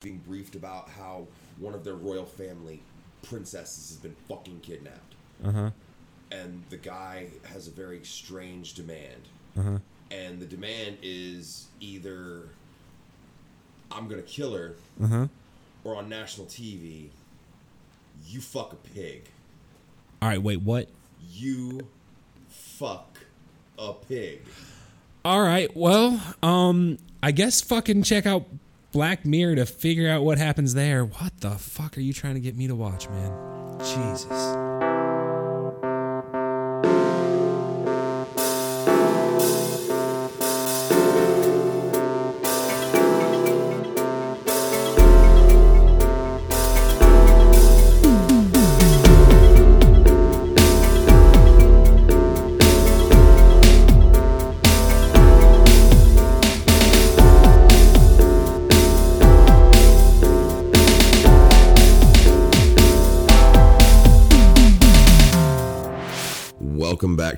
being briefed about how one of their royal family princesses has been fucking kidnapped. Uh huh. And the guy has a very strange demand. Uh huh. And the demand is either I'm gonna kill her Uh huh. or on national TV, you fuck a pig. All right. Wait. What? You fuck a pig. All right. Well, um, I guess fucking check out Black Mirror to figure out what happens there. What the fuck are you trying to get me to watch, man? Jesus.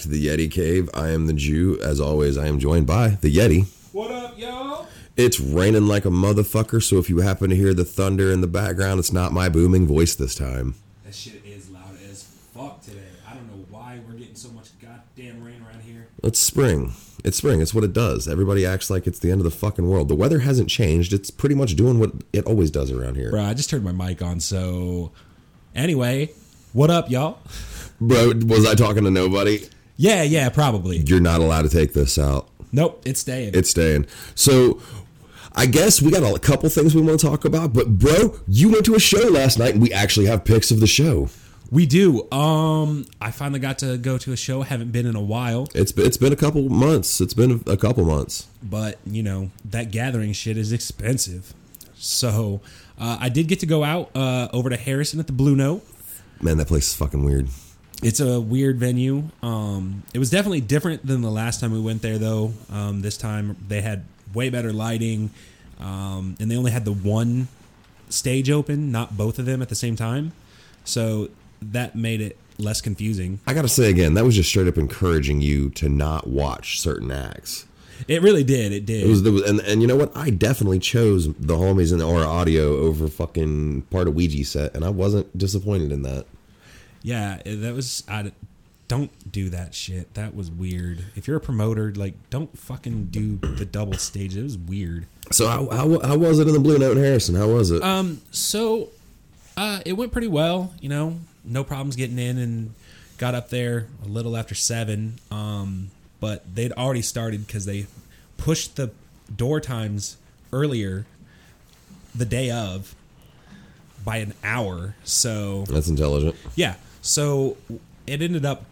To the Yeti Cave. I am the Jew. As always, I am joined by the Yeti. What up, y'all? It's raining like a motherfucker, so if you happen to hear the thunder in the background, it's not my booming voice this time. That shit is loud as fuck today. I don't know why we're getting so much goddamn rain around here. It's spring. It's spring. It's what it does. Everybody acts like it's the end of the fucking world. The weather hasn't changed. It's pretty much doing what it always does around here. Bro, I just turned my mic on, so anyway, what up, y'all? Bro, was I talking to nobody? Yeah, yeah, probably. You're not allowed to take this out. Nope, it's staying. It's staying. So I guess we got a couple things we want to talk about, but bro, you went to a show last night and we actually have pics of the show. we do. Um, I finally got to go to a show. Haven't been in a while, It's it's been a couple months. It's been a couple months. but you know that gathering shit is expensive. So uh, I did get to go out uh, over to Harrison at the Blue Note. Man, that place is fucking weird. It's a weird venue. Um, it was definitely different than the last time we went there, though. Um, this time they had way better lighting, um, and they only had the one stage open, not both of them at the same time. So that made it less confusing. I gotta say again, that was just straight up encouraging you to not watch certain acts. It really did. It did. It was, was and and you know what? I definitely chose the homies and or audio over fucking part of Ouija set, and I wasn't disappointed in that. Yeah, that was. I don't do that shit. That was weird. If you're a promoter, like, don't fucking do the double stage. It was weird. So how, how, how was it in the Blue Note in Harrison? How was it? Um, so uh, it went pretty well. You know, no problems getting in, and got up there a little after seven. Um, but they'd already started because they pushed the door times earlier, the day of, by an hour. So That's intelligent. yeah, so it ended up.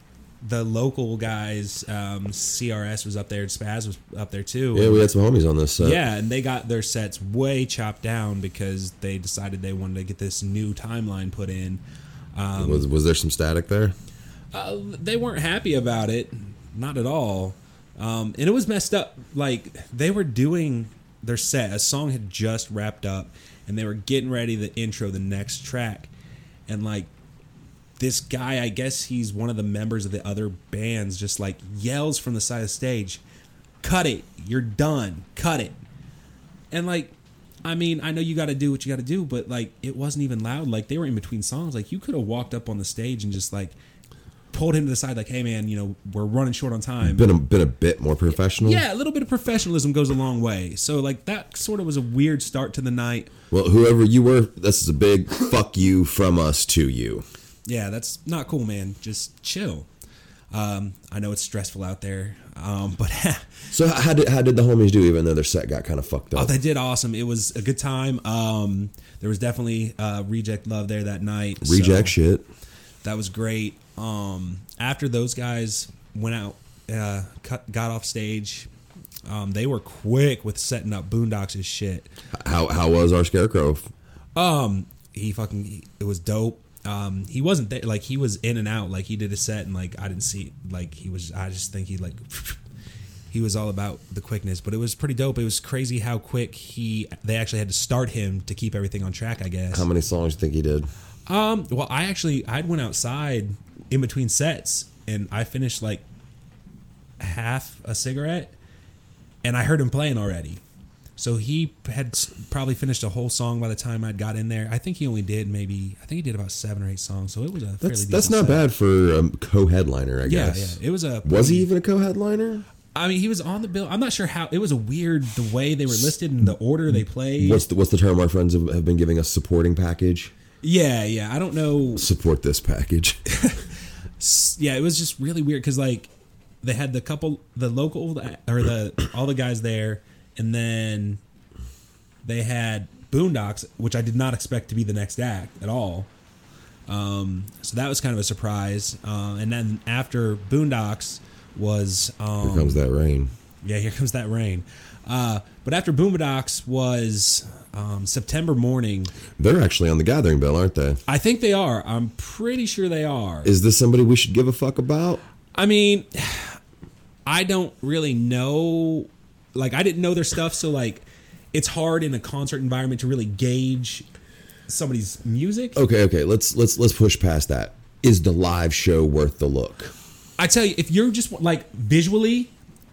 The local guys, um, CRS was up there, and Spaz was up there too. Yeah, we had some homies on this set. Yeah, and they got their sets way chopped down because they decided they wanted to get this new timeline put in. Um, was was there some static there? uh, they weren't happy about it, not at all. Um, and it was messed up. Like they were doing their set, a song had just wrapped up, and they were getting ready to intro the next track, and like this guy, I guess he's one of the members of the other bands, just like yells from the side of the stage, "Cut it! You're done! Cut it!" And like, I mean, I know you got to do what you got to do, but like, it wasn't even loud. Like they were in between songs. Like you could have walked up on the stage and just like pulled him to the side, like, "Hey, man, you know, we're running short on time." Been a been a bit more professional. yeah, a little bit of professionalism goes a long way. So like that sort of was a weird start to the night. Well, whoever you were, this is a big fuck you from us to you. Yeah, that's not cool, man. Just chill. Um, I know it's stressful out there, um, but So how did how did the homies do? Even though their set got kind of fucked up, oh, they did awesome. It was a good time. Um, there was definitely uh, reject love there that night. so Reject shit. that was great. Um, after those guys went out, uh, cut, got off stage. Um, they were quick with setting up Boondox' shit. How how was our scarecrow? Um, he fucking it was dope. Um, he wasn't there like he was in and out. Like he did a set and like I didn't see like he was. I just think he like he was all about the quickness, but it was pretty dope. It was crazy how quick he they actually had to start him to keep everything on track. I guess. How many songs do you think he did? Um, well, I actually I went outside in between sets and I finished like half a cigarette, and I heard him playing already. So he had probably finished a whole song by the time I'd got in there. I think he only did maybe I think he did about seven or eight songs. So it was a fairly That's that's not set. bad for a co-headliner, I Yeah, guess. yeah. Yeah. It was a Was he even a co-headliner? I mean, he was on the bill. I'm not sure how. It was a weird the way they were listed and the order they played. What's the what's the term our friends have, have been giving us? Supporting package. yeah, yeah. I don't know. Support this package. yeah, it was just really weird because like they had the couple, the local or the all the guys there, and then they had Boondox, which I did not expect to be the next act at all. Um, so that was kind of a surprise. Uh, and then after Boondox was um, Here comes that rain. yeah, here comes that rain. Uh, but after Boondox was um, September Mourning. They're actually on the gathering bill, aren't they? I think they are. I'm pretty sure they are. Is this somebody we should give a fuck about? I mean, I don't really know. Like, I didn't know their stuff, so like, it's hard in a concert environment to really gauge somebody's music. Okay, okay. Let's let's let's push past that. Is the live show worth the look? I tell you, if you're just like visually,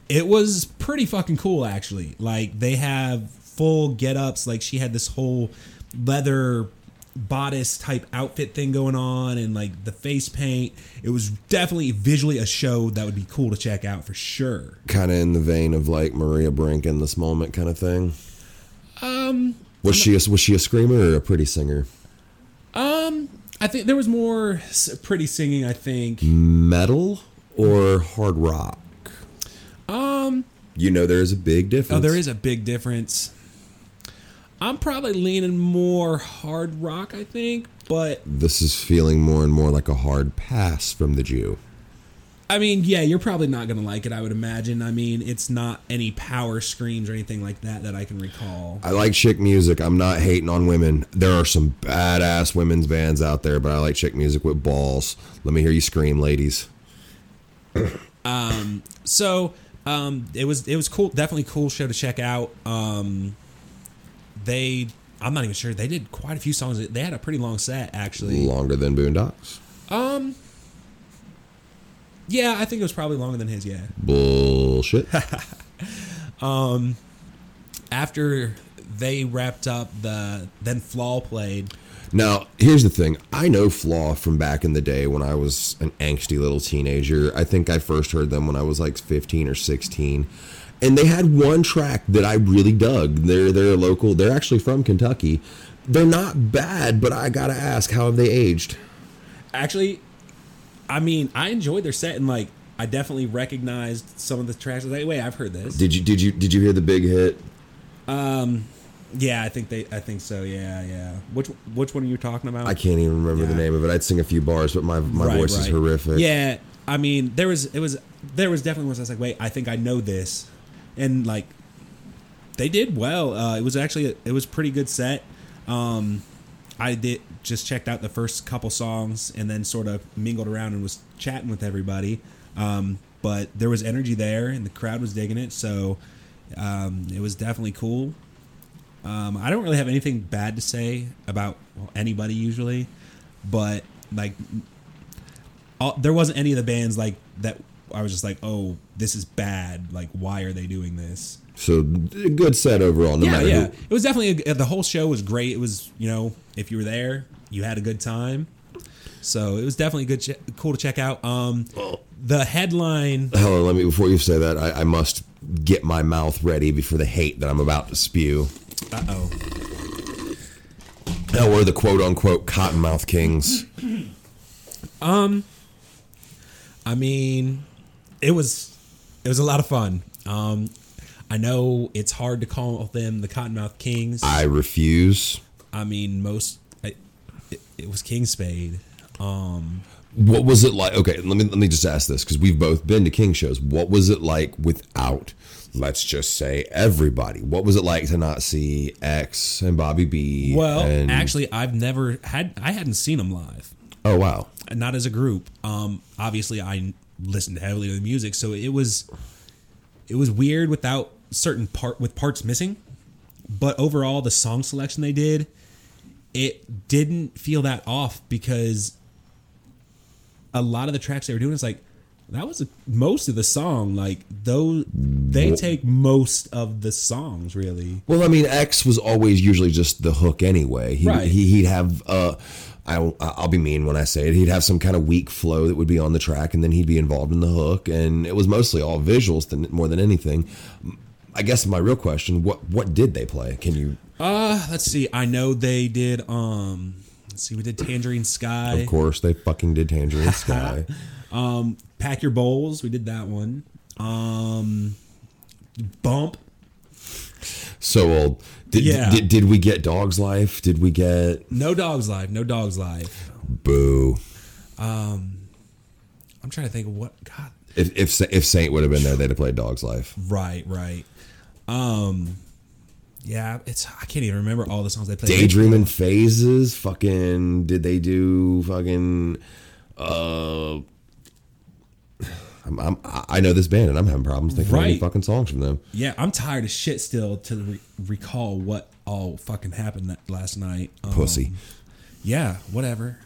it was pretty fucking cool. Actually, like they have full get ups. Like she had this whole leather bodice type outfit thing going on, and like the face paint. It was definitely visually a show that would be cool to check out for sure. Kind of in the vein of like Maria Brink in this moment kind of thing. Um, Was she a, was she a screamer or a pretty singer? um, I think there was more pretty singing. I think. Metal or hard rock? Um, You know there is a big difference. oh, there is a big difference. I'm probably leaning more hard rock. I think, but This is feeling more and more like a hard pass from the Jew. I mean, yeah, you're probably not going to like it, I would imagine. I mean, it's not any power screams or anything like that that I can recall. I like chick music. I'm not hating on women. There are some badass women's bands out there, but I like chick music with balls. Let me hear you scream, ladies. Um, so, um, it was it was cool, definitely cool show to check out. Um, they I'm not even sure they did quite a few songs. They had a pretty long set actually. Longer than Boondox. Um Yeah, I think it was probably longer than his, yeah. Bullshit. Um, after they wrapped up the then Flaw played. Now, here's the thing. I know Flaw from back in the day when I was an angsty little teenager. I think I first heard them when I was like 15 or 16. And they had one track that I really dug. They're they're local. They're actually from Kentucky. They're not bad, but I got to ask, how have they aged? Actually, I mean, I enjoyed their set and like I definitely recognized some of the tracks. Like, wait, I've heard this. Did you did you did you hear the big hit? Um, Yeah, I think they. I think so. Yeah, yeah. Which which one are you talking about? I can't even remember the name of it. I'd sing a few bars, but my my Right, voice is horrific. Yeah, I mean, there was it was there was definitely ones I was like, wait, I think I know this, and like they did well. Uh, it was actually a, it was pretty good set. Um, I did just checked out the first couple songs and then sort of mingled around and was chatting with everybody. Um, but there was energy there and the crowd was digging it, so um, it was definitely cool. Um, I don't really have anything bad to say about anybody usually, but like all, there wasn't any of the bands like that. I was just like, oh, this is bad. Like, why are they doing this? So a good set overall. No yeah, matter yeah. who. It was definitely a, the whole show was great. It was you know if you were there, you had a good time. So it was definitely good, che- cool to check out. Um, the headline. Hold on, let me before you say that. I, I must get my mouth ready before the hate that I'm about to spew. Uh oh. Now we're the quote unquote Kottonmouth Kings. Um, I mean, it was it was a lot of fun. Um, I know it's hard to call them the Kottonmouth Kings. I refuse. I mean, most I, it, it was King Spade. Um, What was it like? Okay, let me let me just ask this because we've both been to King shows. What was it like without? Let's just say everybody. What was it like to not see X and Bobby B? well, and- actually, I've never had I hadn't seen them live, oh wow, not as a group. Um, obviously, I listened heavily to the music, so it was it was weird without certain part with parts missing. But overall, the song selection they did, it didn't feel that off because a lot of the tracks they were doing is like That was a, most of the song. Like those, they take most of the songs. Really, Well, I mean, X was always usually just the hook anyway. He, Right. he he'd have uh, I I'll be mean when I say it. He'd have some kind of weak flow that would be on the track, and then he'd be involved in the hook, and it was mostly all visuals than more than anything. I guess my real question: what what did they play? Can you? uh, let's see. I know they did. Um, let's see. We did Tangerine Sky. Of course, they fucking did Tangerine Sky. Um, Pack Your Bowls. We did that one. Um, Bump. so old. Did, Yeah. did did we get Dog's Life? Did we get No Dogs life? No Dogs life. Boo? Um, I'm trying to think of what. God. If if if Saint would have been there, they'd have played Dog's Life. Right. Right. Um. Yeah, it's I can't even remember all the songs they played. Daydreaming phases. Fucking did they do fucking? Uh, I'm, I'm I know this band and I'm having problems thinking of any fucking songs from them. Yeah, I'm tired of shit still to re- recall what all fucking happened that last night. Um, Pussy. Yeah, whatever.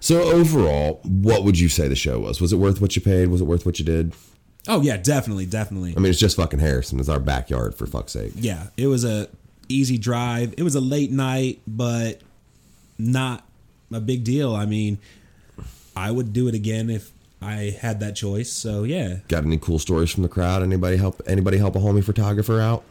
So overall, what would you say the show was? Was it worth what you paid? Was it worth what you did? Oh yeah, definitely, definitely. I mean, it's just fucking Harrison. It's our backyard for fuck's sake. Yeah, it was a easy drive. It was a late night, but not a big deal. I mean, I would do it again if I had that choice. So yeah, Got any cool stories from the crowd? Anybody help? Anybody help a homie photographer out?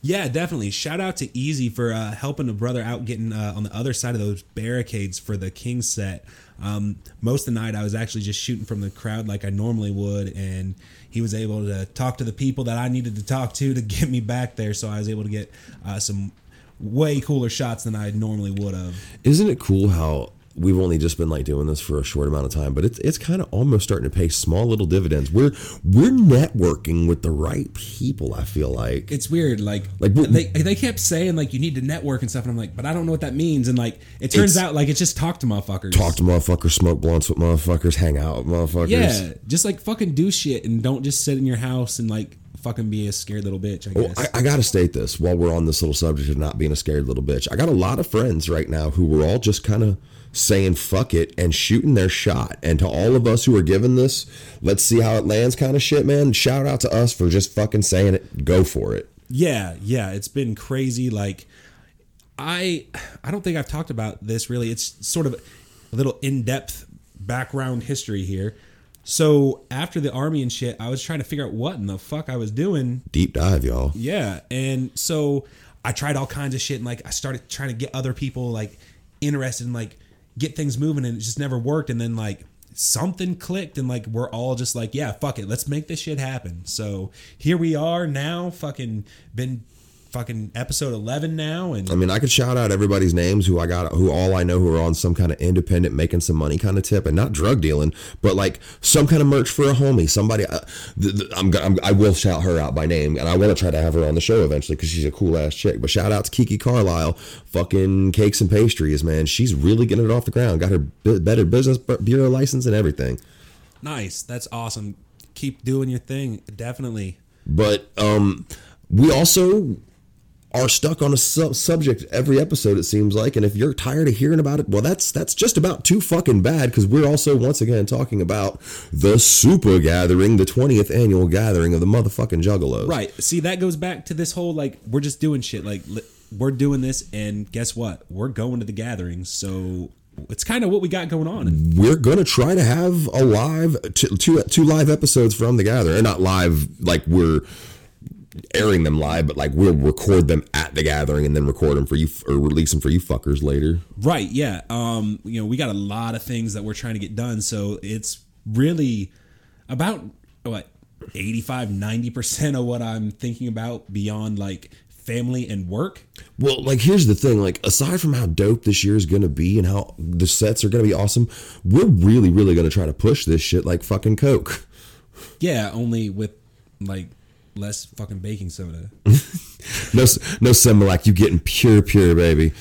yeah, definitely. Shout out to Easy for uh, helping a brother out, getting uh, on the other side of those barricades for the King set. Um, most of the night, I was actually just shooting from the crowd like I normally would, and he was able to talk to the people that I needed to talk to to get me back there. So I was able to get uh, some way cooler shots than I normally would have. Isn't it cool how we've only just been like doing this for a short amount of time, but it's it's kind of almost starting to pay small little dividends. We're we're networking with the right people. I feel like it's weird. Like, Like, they they kept saying like you need to network and stuff, and I'm like, but I don't know what that means. And like, it turns out like it's just talk to motherfuckers. talk to motherfuckers, smoke blunts with motherfuckers, hang out with motherfuckers. yeah, just like fucking do shit and don't just sit in your house and like fucking be a scared little bitch. I Well. I, I got to state this while we're on this little subject of not being a scared little bitch. I got a lot of friends right now who were all just kind of saying fuck it and shooting their shot. And to all of us who are giving this, let's see how it lands kind of shit, man. Shout out to us for just fucking saying it. Go for it. yeah, yeah, it's been crazy. Like, I I don't think I've talked about this really. It's sort of a little in depth background history here. So after the army and shit, I was trying to figure out what in the fuck I was doing Deep dive, y'all. Yeah, and so I tried all kinds of shit, and like I started trying to get other people like interested and like get things moving, and it just never worked. And then like something clicked, and like we're all just like, yeah, fuck it, let's make this shit happen. So here we are now, fucking been fucking episode eleven now, and I mean, I could shout out everybody's names who I got, who all I know who are on some kind of independent, making some money kind of tip, and not drug dealing, but like some kind of merch for a homie. Somebody, uh, th- th- I'm, I'm, I will shout her out by name, and I want to try to have her on the show eventually because she's a cool ass chick. But shout out to Kiki Carlisle, fucking cakes and pastries, man. She's really getting it off the ground. Got her b- better business bureau license and everything. nice, that's awesome. Keep doing your thing, definitely. But um, we also are stuck on a su- subject every episode. It seems like, and if you're tired of hearing about it, well, that's that's just about too fucking bad because we're also once again talking about the Super Gathering, the 20th annual gathering of the motherfucking Juggalos. Right. See, that goes back to this whole like we're just doing shit. Like li- we're doing this, and guess what? We're going to the gatherings. So it's kind of what we got going on. We're gonna try to have a live two, two, two live episodes from the gathering, not live like we're airing them live, but like we'll record them at the gathering and then record them for you or release them for you fuckers later. Right. Yeah. Um. You know, we got a lot of things that we're trying to get done. So it's really about what 85 90 percent of what i'm thinking about beyond like family and work Well, like here's the thing, like aside from how dope this year is gonna be and how the sets are gonna be awesome, we're really, really gonna try to push this shit like fucking Coke. yeah only with like less fucking baking soda No, no Similac, you getting pure, pure, baby.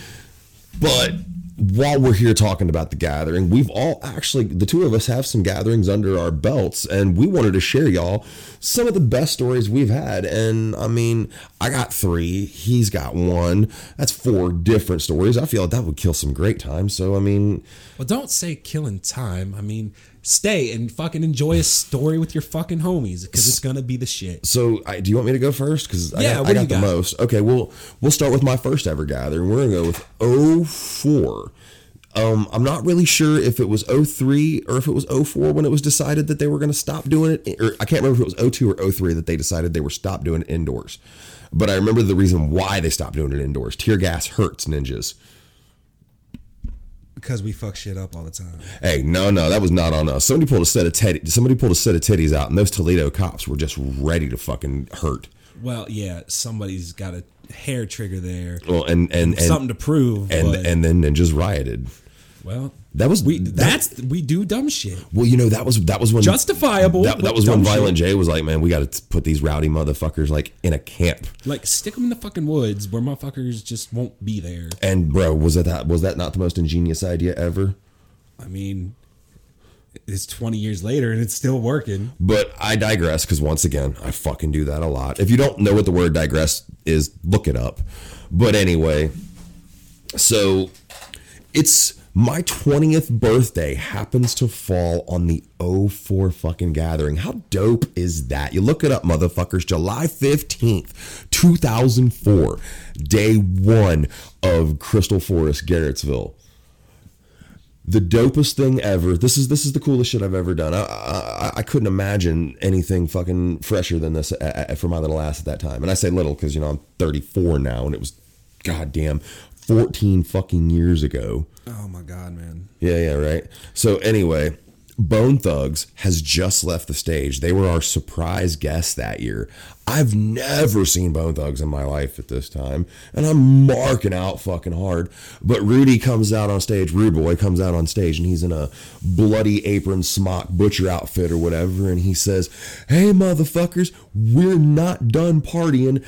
But while we're here talking about the gathering, we've all actually the two of us have some gatherings under our belts, and we wanted to share y'all some of the best stories we've had. And I mean, I got three, he's got one. That's four different stories. I feel like that would kill some great time. So I mean, well don't say killing time i mean stay and fucking enjoy a story with your fucking homies because it's gonna be the shit. So, I, do you want me to go first? Because I Yeah, got, I do got the got? most. Okay, well, we'll start with my first ever gathering. We're gonna go with 04. Um, I'm not really sure if it was 03 or if it was 04 when it was decided that they were going to stop doing it. Or I can't remember if it was 02 or 03 that they decided they were stopped doing it indoors. But I remember the reason why they stopped doing it indoors. Tear gas hurts ninjas. Because we fuck shit up all the time. Hey, no, no, that was not on us. Somebody pulled a set of teddy. Somebody pulled a set of titties out, and those Toledo cops were just ready to fucking hurt. Well, yeah, somebody's got a hair trigger there, Well, and and and something to prove. and, but, and then ninjas rioted. well, That was we that- that's we do dumb shit. well, you know that was that was when Justifiable, That, that was when Violent shit. J was like, man, we got to put these rowdy motherfuckers like in a camp. Like stick them in the fucking woods where motherfuckers just won't be there. And bro, was that that was that not the most ingenious idea ever? I mean, it's 20 years later and it's still working. But I digress because once again, I fucking do that a lot. If you don't know what the word digress is, look it up. But anyway, so it's my 20th birthday happens to fall on the 04 fucking gathering. How dope is that? You look it up, motherfuckers. July 15th, 2004, day one of Crystal Forest, Garrettsville the dopest thing ever. This is this is the coolest shit I've ever done. I I, I couldn't imagine anything fucking fresher than this a- a- for my little ass at that time. And I say little because you know I'm 34 now, and it was goddamn 14 fucking years ago. Oh my god, man. Yeah, yeah, right. So anyway, Bone Thugs has just left the stage. They were our surprise guest that year. I've never seen Bone Thugs in my life at this time, and I'm marking out fucking hard. But Rudy comes out on stage. Rude Boy comes out on stage, and he's in a bloody apron smock butcher outfit or whatever, and he says, "Hey, motherfuckers, we're not done partying."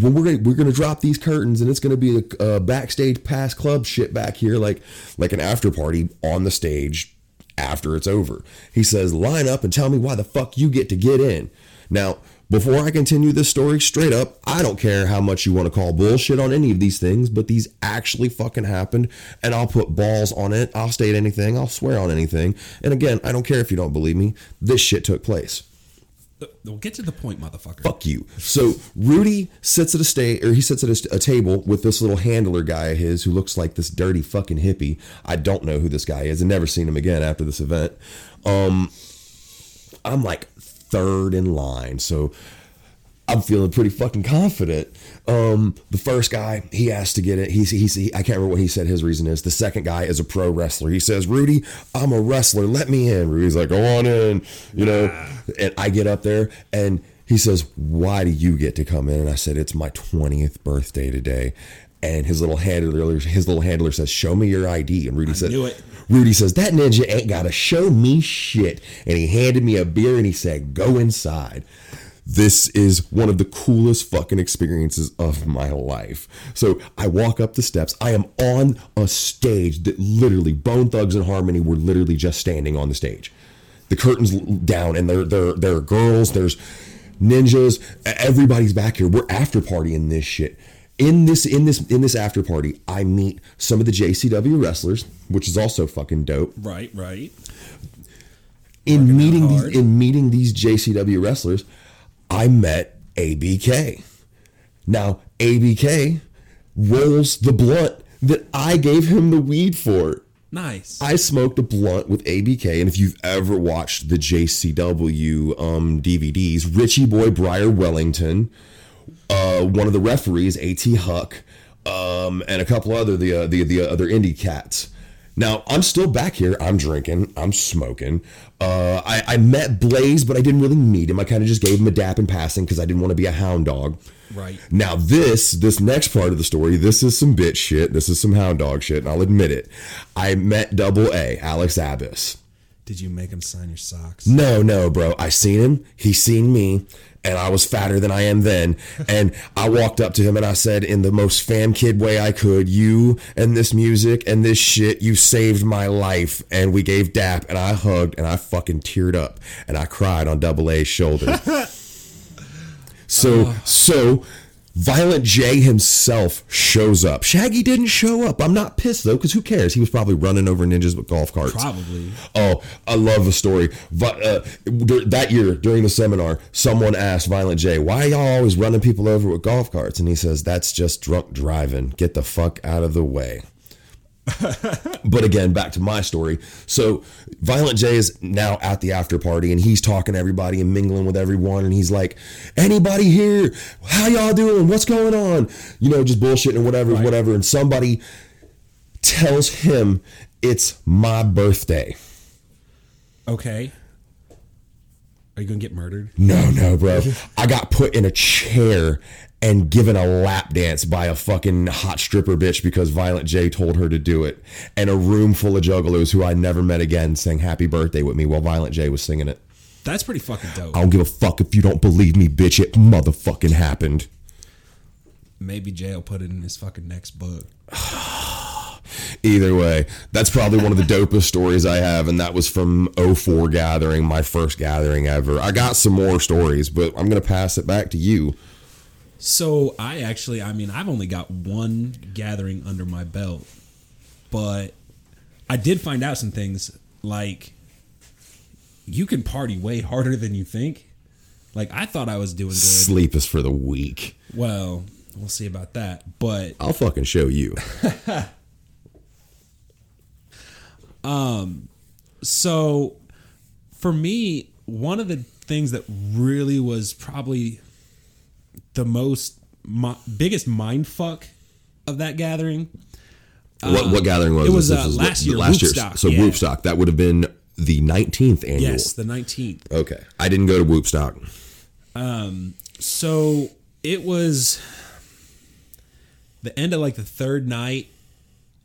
Well, we're gonna we're gonna drop these curtains and it's gonna be a, a backstage pass club shit back here, like like an after party on the stage after it's over. He says, line up and tell me why the fuck you get to get in. Now, before I continue this story straight up, I don't care how much you want to call bullshit on any of these things, but these actually fucking happened, and I'll put balls on it. I'll state anything. I'll swear on anything. And again, I don't care if you don't believe me. This shit took place We'll get to the point, motherfucker. fuck you. So Rudy sits at a stay, or he sits at a, a table with this little handler guy of his who looks like this dirty fucking hippie. I don't know who this guy is, and never seen him again after this event. Um, I'm like third in line, so I'm feeling pretty fucking confident. Um, the first guy, he asked to get it. He's, he's, he, I can't remember what he said his reason is. The second guy is a pro wrestler. He says, Rudy, I'm a wrestler. Let me in. Rudy's like, go on in, you know. And I get up there and he says, why do you get to come in? And I said, it's my 20th birthday today. And his little handler, his little handler says, "Show me your ID." And Rudy said, knew it. Rudy says, That ninja ain't got to show me shit. And he handed me a beer and he said, Go inside. This is one of the coolest fucking experiences of my life. So I walk up the steps. I am on a stage that literally Bone Thugs-n-Harmony were literally just standing on the stage. The curtains down, and there, there, there are girls, there's ninjas, everybody's back here. We're after partying this shit in this in this in this after party i meet some of the jcw wrestlers which is also fucking dope Right, right. in meeting these in meeting these jcw wrestlers i met abk now abk rolls the blunt that i gave him the weed for Nice. I smoked a blunt with ABK, and if you've ever watched the JCW um, DVDs, Richie Boy Briar Wellington, uh, one of the referees, AT Huck, um, and a couple other the uh, the the other indie cats. Now I'm still back here. I'm drinking. I'm smoking. Uh, I, I met Blaze, but I didn't really meet him. I kind of just gave him a dap in passing because I didn't want to be a hound dog. Right. Now this this next part of the story, this is some bitch shit. This is some hound dog shit, and I'll admit it. I met Double A, Alex Abbiss. Did you make him sign your socks? No, no, bro. I seen him. He seen me, and I was fatter than I am then. And I walked up to him and I said, in the most fam kid way I could, "You and this music and this shit, you saved my life." And we gave dap, and I hugged, and I fucking teared up, and I cried on Double A's shoulder. So, uh. so Violent J himself shows up. Shaggy didn't show up. I'm not pissed though, because who cares? He was probably running over ninjas with golf carts. Probably. Oh, I love the story. Uh, that year during the seminar, someone asked Violent J, "Why are y'all always running people over with golf carts?" And he says, "That's just drunk driving. Get the fuck out of the way." but again, back to my story. So, Violent J is now at the after party and he's talking to everybody and mingling with everyone. And he's like, Anybody here? How y'all doing? What's going on? You know, just bullshitting and whatever, whatever. And somebody tells him it's my birthday. Okay. Are you gonna get murdered? No, no, bro. I got put in a chair and given a lap dance by a fucking hot stripper bitch because Violent J told her to do it. And a room full of juggalos who I never met again sang happy birthday with me while Violent J was singing it. That's pretty fucking dope. I don't give a fuck if you don't believe me, bitch. It motherfucking happened. Maybe Jay will put it in his fucking next book. Either way, that's probably one of the dopest stories I have, and that was from 04 gathering, my first gathering ever. I got some more stories, but I'm gonna pass it back to you. So I actually, I mean, I've only got one gathering under my belt, but I did find out some things like you can party way harder than you think. Like I thought I was doing good. Sleep is for the weak. Well, we'll see about that. But I'll fucking show you. um so for me, one of the things that really was probably the most mi- biggest mind fuck of that gathering what, what gathering was it was, this? uh, This last year, Last. Whoopstock, So yeah. Whoopstock. That would have been the 19th annual. yes the 19th Okay. I didn't go to Whoopstock. Um, so it was the end of like the third night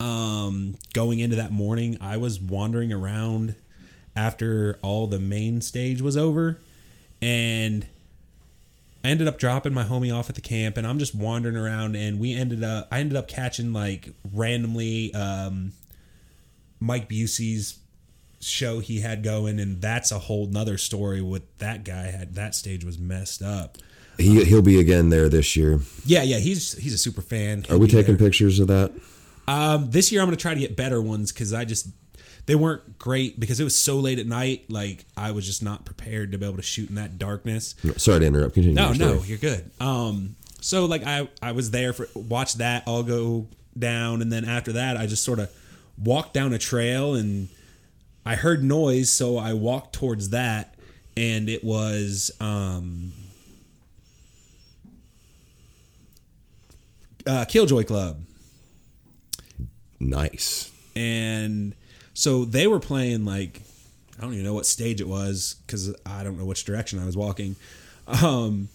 um going into that morning i was wandering around after all the main stage was over and i ended up dropping my homie off at the camp and i'm just wandering around and we ended up i ended up catching like randomly um mike busey's show he had going and that's a whole nother story what that guy had that stage was messed up He, he'll be again there this year. yeah yeah he's he's a super fan Are we taking pictures of that? um this year i'm gonna try to get better ones because i just they weren't great because it was so late at night like i was just not prepared to be able to shoot in that darkness Sorry to interrupt. Continue. no your no you're good um so like i i was there for watch that all go down and then after that i just sort of walked down a trail and i heard noise so i walked towards that and it was um uh killjoy club Nice. and so they were playing like I don't even know what stage it was because I don't know which direction I was walking. Um,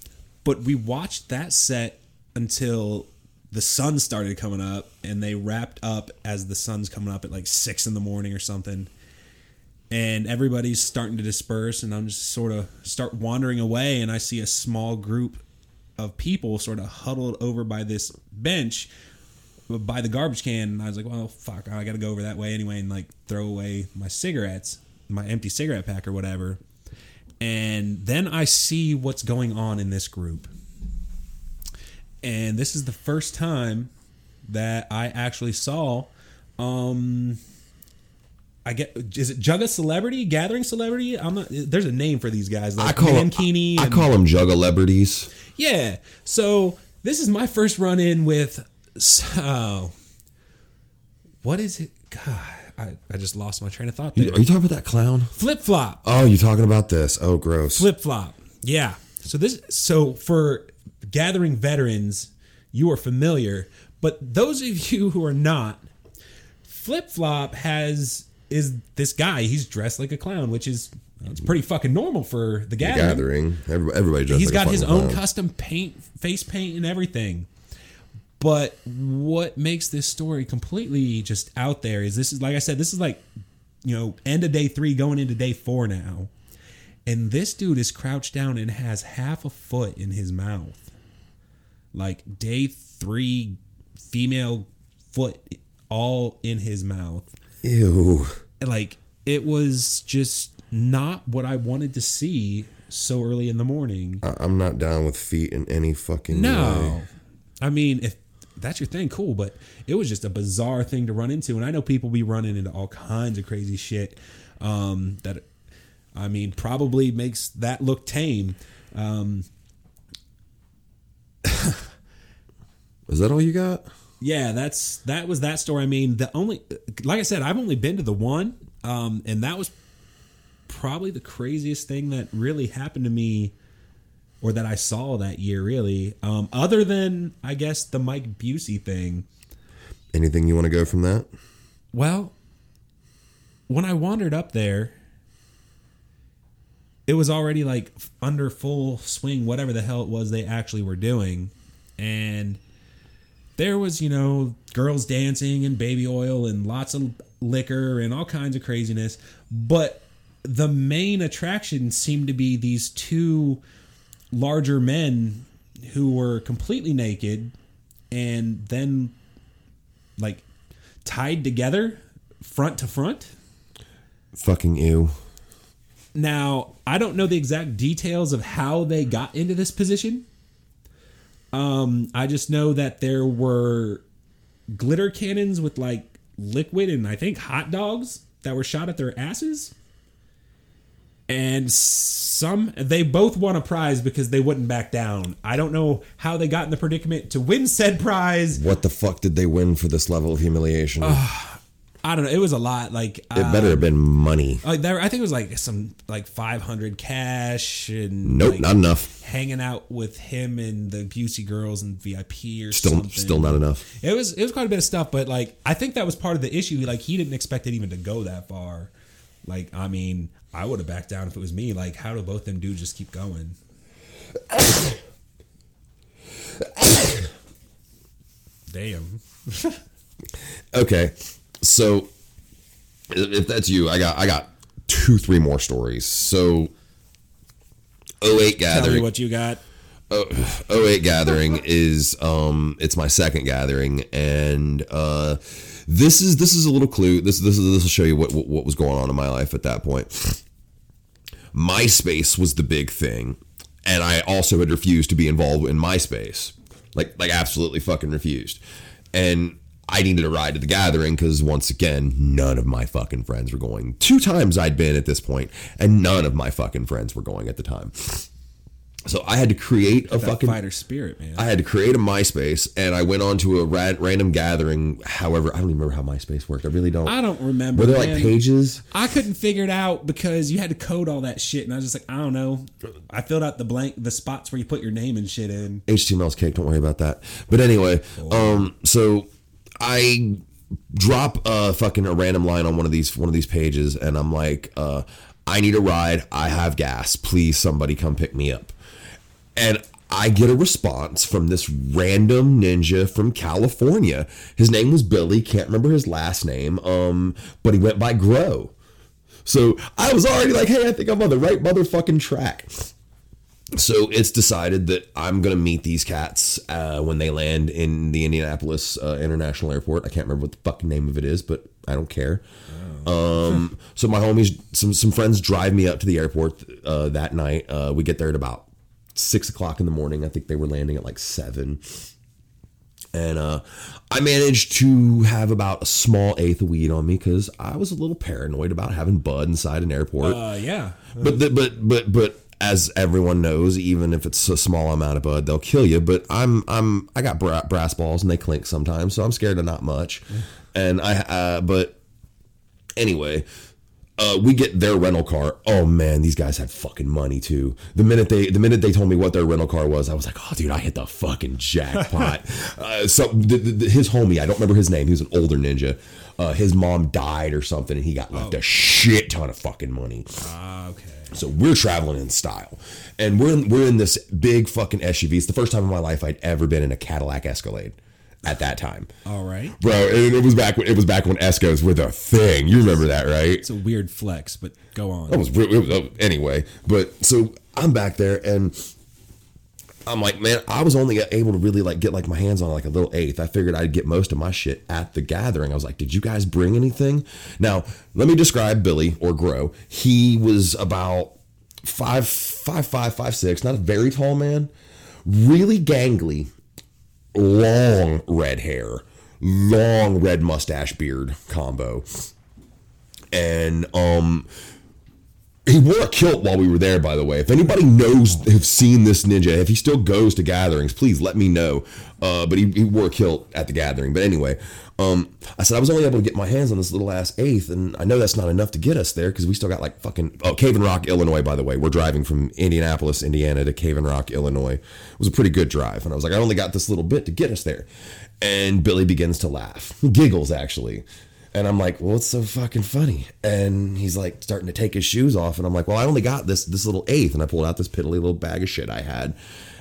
but we watched that set until the sun started coming up, and they wrapped up as the sun's coming up at like six in the morning or something. And everybody's starting to disperse, and I'm just sort of start wandering away, and I see a small group of people sort of huddled over by this bench by the garbage can and I was like, well, fuck, I got to go over that way anyway and like throw away my cigarettes, my empty cigarette pack or whatever. And then I see what's going on in this group. And this is the first time that I actually saw um I get is it Jugga celebrity, gathering celebrity? I'm not there's a name for these guys like I call them. I and- call them Jugga celebrities. yeah. So this is my first run in with. So, what is it? God, I, I just lost my train of thought there. Are you talking about that clown? Flip flop. Oh, you're talking about this? Oh, gross. Flip flop. Yeah. So this. So for gathering veterans, you are familiar, but those of you who are not, flip flop has is this guy. He's dressed like a clown, which is it's pretty fucking normal for the gathering. Gathering. Everybody, everybody dressed He's like a got his own clown. custom paint, face paint, and everything. But what makes this story completely just out there is this is like I said, this is like you know end of day three going into day four now, and this dude is crouched down and has half a foot in his mouth, like day three, female foot all in his mouth Ew. like it was just not what I wanted to see so early in the morning. I'm not down with feet in any fucking No, way. I mean, if that's your thing, cool. But it was just a bizarre thing to run into, and I know people be running into all kinds of crazy shit. Um, that I mean, probably makes that look tame. Um, Is that all you got? yeah, that's that was that story. I mean, the only like I said, I've only been to the one, um, and that was probably the craziest thing that really happened to me or that I saw that year. Really, um, other than I guess the Mike Busey thing. Anything you want to go from that? Well, when I wandered up there, it was already like under full swing, whatever the hell it was they actually were doing. And there was, you know, girls dancing and baby oil and lots of liquor and all kinds of craziness. But the main attraction seemed to be these two larger men who were completely naked and then like tied together front to front. Fucking ew. Now, I don't know the exact details of how they got into this position. Um, I just know that there were glitter cannons with like liquid and I think hot dogs that were shot at their asses. And some they both won a prize because they wouldn't back down. I don't know how they got in the predicament to win said prize. What the fuck did they win for this level of humiliation? I don't know. It was a lot. Like it uh, better have been money. like there, I think it was like some like five hundred cash and Nope, like, not enough. hanging out with him and the Busey girls and VIP or Still, something. still not enough. It was it was quite a bit of stuff, but like I think that was part of the issue. Like he didn't expect it even to go that far. Like I mean, I would have backed down if it was me. Like how do both them dudes just keep going? Damn. Okay, so if that's you, I got I got two, three more stories. So, 08 Tell me gathering. what you got. 08 gathering is um it's my second gathering and uh this is this is a little clue. This this is this will show you what, what what was going on in my life at that point. Myspace was the big thing and i also had refused to be involved in myspace. Like like absolutely fucking refused. And i needed a ride to the gathering because once again none of my fucking friends were going. Two times i'd been at this point and none of my fucking friends were going at the time so i had to create a fucking fighter spirit, man. I had to create a MySpace and I went on to a ra- random gathering. However, I don't even remember how MySpace worked. I really don't. I don't remember. Were there like pages? I couldn't figure it out because you had to code all that shit, and I was just like, I don't know. I filled out the blank, the spots where you put your name and shit in. HTML's cake. Don't worry about that. But anyway, um, so I drop a fucking a random line on one of these one of these pages, and I'm like, uh, I need a ride. I have gas. Please, somebody come pick me up. And I get a response from this random ninja from California. His name was Billy. Can't remember his last name. Um, but he went by Grow. So I was already like, hey, I think I'm on the right motherfucking track. So it's decided that I'm gonna meet these cats uh, when they land in the Indianapolis uh, International Airport. I can't remember what the fucking name of it is, but I don't care. Um, so my homies, some some friends drive me up to the airport uh, that night. Uh, we get there at about six o'clock in the morning. I think they were landing at like seven. And uh, I managed to have about a small eighth of weed on me because I was a little paranoid about having bud inside an airport. Uh, yeah. But the, but but but as everyone knows, even if it's a small amount of bud, they'll kill you. But I'm I'm I got bra- brass balls and they clink sometimes, so I'm scared of not much. And I uh, but anyway, uh, we get their rental car. Oh man, these guys had fucking money too. The minute they the minute they told me what their rental car was, I was like, oh dude, I hit the fucking jackpot. uh, so the, the, his homie, I don't remember his name. He was an older ninja. Uh, his mom died or something, and he got left a shit ton of fucking money. Ah, okay. So we're traveling in style, and we're in, we're in this big fucking SUV. It's the first time in my life I'd ever been in a Cadillac Escalade. At that time, All right. bro, and it was back when it was back when Escos were the thing. You remember that, right? It's a weird flex, but go on. That was, it was uh, anyway. But so I'm back there and I'm like, man, I was only able to really like get like my hands on like a little eighth. I figured I'd get most of my shit at the gathering. I was like, did you guys bring anything? Now let me describe Billy or Grow. He was about five, five, five, five, six. Not a very tall man. Really gangly. Long red hair, long red mustache beard combo. And um he wore a kilt while we were there, by the way. If anybody knows, have seen this ninja, if he still goes to gatherings, please let me know. Uh, but he, he wore a kilt at the gathering. But anyway, um, I said I was only able to get my hands on this little ass eighth, and I know that's not enough to get us there because we still got like fucking oh Cave-In-Rock, Illinois. By the way, we're driving from Indianapolis, Indiana to Cave-In-Rock, Illinois. It was a pretty good drive, and I was like, I only got this little bit to get us there. And Billy begins to laugh, giggles actually. And I'm like, well, it's so fucking funny. And he's like starting to take his shoes off. And I'm like, well, I only got this this little eighth. And I pulled out this piddly little bag of shit I had.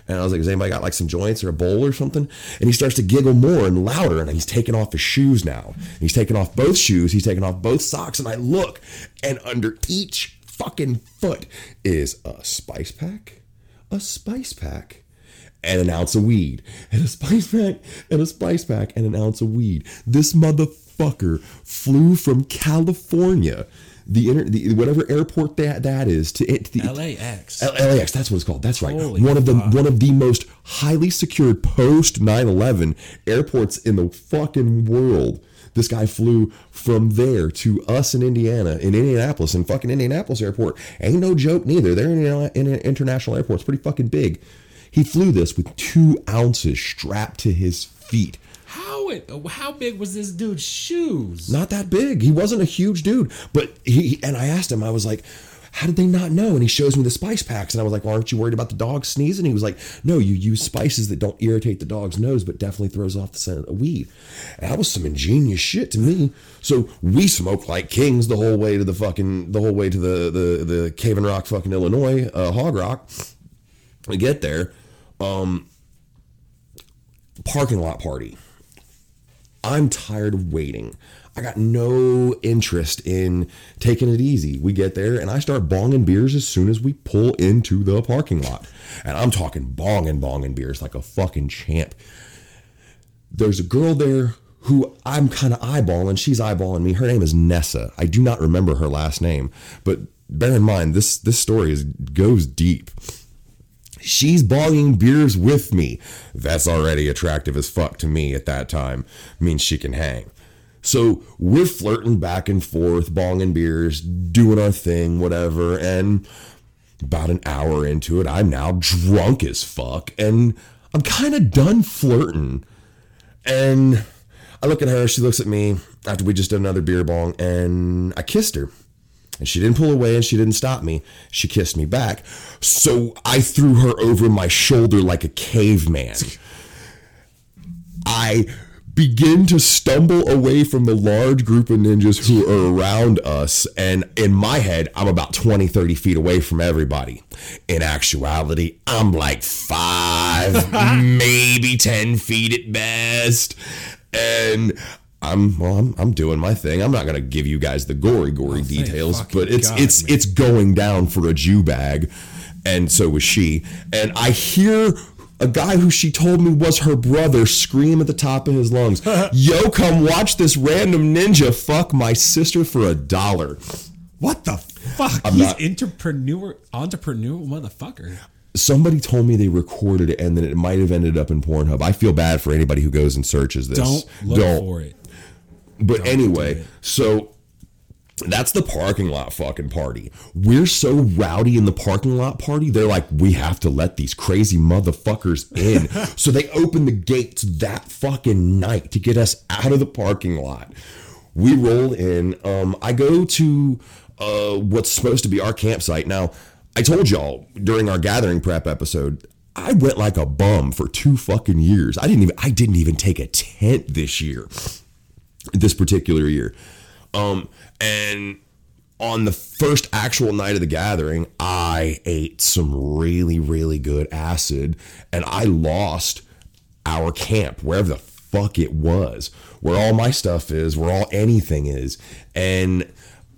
And I was like, has anybody got like some joints or a bowl or something? And he starts to giggle more and louder. And he's taking off his shoes now. He's taking off both shoes. He's taking off both socks. And I look, and under each fucking foot is a spice pack, a spice pack, and an ounce of weed, and a spice pack, and a spice pack, and an ounce of weed. This motherfucker flew from California, the, inter, the whatever airport that that is, to it. To the, LAX. L- LAX, that's what it's called. That's right. Holy one of the one of the most highly secured post 9/11 airports in the fucking world. This guy flew from there to us in Indiana, in Indianapolis, in fucking Indianapolis airport. Ain't no joke neither. They're in an international airport. It's pretty fucking big. He flew this with two ounces strapped to his feet. How it? How big was this dude's shoes? Not that big. He wasn't a huge dude, but he. And I asked him, I was like, "How did they not know?" And he shows me the spice packs, and I was like, well, "Aren't you worried about the dog sneezing?" He was like, "No, you use spices that don't irritate the dog's nose, but definitely throws off the scent of weed." And that was some ingenious shit to me. So we smoked like kings the whole way to the fucking the whole way to the the the Cave-In-Rock, fucking Illinois, uh, Hog Rock. We get there, um, parking lot party. I'm tired of waiting. I got no interest in taking it easy. We get there and I start bonging beers as soon as we pull into the parking lot. And I'm talking bonging, bonging beers like a fucking champ. There's a girl there who I'm kind of eyeballing. She's eyeballing me. Her name is Nessa. I do not remember her last name, but bear in mind this this story is goes deep. She's bonging beers with me. That's already attractive as fuck to me at that time. Means she can hang. So we're flirting back and forth, bonging beers, doing our thing, whatever. And about an hour into it, I'm now drunk as fuck. And I'm kind of done flirting. And I look at her, she looks at me after we just did another beer bong, and I kissed her. And she didn't pull away and she didn't stop me. She kissed me back. So I threw her over my shoulder like a caveman. I begin to stumble away from the large group of ninjas who are around us. And in my head, I'm about 20, 30 feet away from everybody. In actuality, I'm like five, maybe 10 feet at best. And I'm well, I'm, I'm doing my thing. I'm not gonna give you guys the gory, gory oh, thank details, but it's God, it's man. it's going down for a Jew bag, and so was she. And I hear a guy who she told me was her brother scream at the top of his lungs, "Yo, come watch this random ninja fuck my sister for a dollar." What the fuck? I'm He's not- entrepreneur, entrepreneur motherfucker. Somebody told me they recorded it and then it might have ended up in Pornhub. I feel bad for anybody who goes and searches this. Don't look for it. But anyway, do it. so that's the parking lot fucking party. We're so rowdy in the parking lot party, they're like, we have to let these crazy motherfuckers in. so they open the gates that fucking night to get us out of the parking lot. We roll in. Um, I go to uh, what's supposed to be our campsite. Now, I told y'all during our gathering prep episode, I went like a bum for two fucking years. I didn't even I didn't even take a tent this year this particular year. Um, and on the first actual night of the gathering, I ate some really, really good acid and I lost our camp, wherever the fuck it was, where all my stuff is, where all anything is. And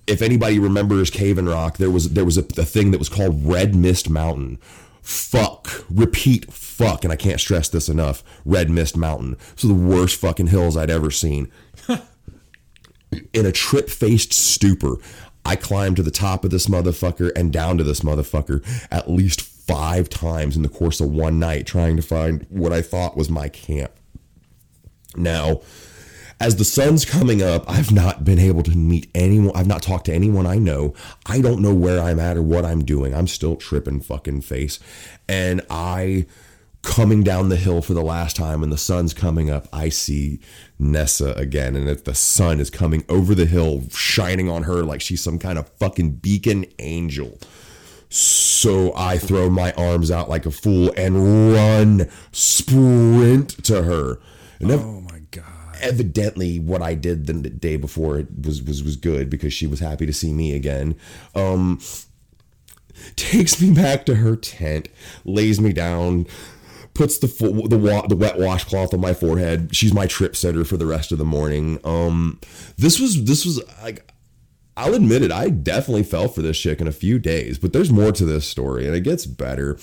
if anybody remembers Cave-In-Rock, there was there was a, a thing that was called Red Mist Mountain. Fuck. Repeat fuck. And I can't stress this enough. Red Mist Mountain. So the worst fucking hills I'd ever seen in a trip faced stupor, I climbed to the top of this motherfucker and down to this motherfucker at least five times in the course of one night trying to find what I thought was my camp. Now, as the sun's coming up, I've not been able to meet anyone. I've not talked to anyone I know. I don't know where I'm at or what I'm doing. I'm still tripping fucking face. And I coming down the hill for the last time and the sun's coming up, I see Nessa again. And if the sun is coming over the hill, shining on her like she's some kind of fucking beacon angel. So I throw my arms out like a fool and run, sprint to her. And Oh my god. evidently what I did the day before it was was was good because she was happy to see me again. Um takes me back to her tent, lays me down, puts the the the wet washcloth on my forehead. She's my trip setter for the rest of the morning. Um this was this was like I'll admit it, I definitely fell for this chick in a few days, but there's more to this story and it gets better.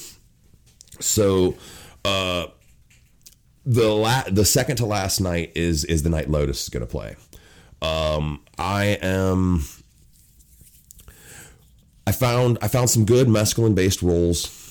So, uh the la- the second to last night is is the night Lotus is going to play. Um I am I found I found some good mescaline based rolls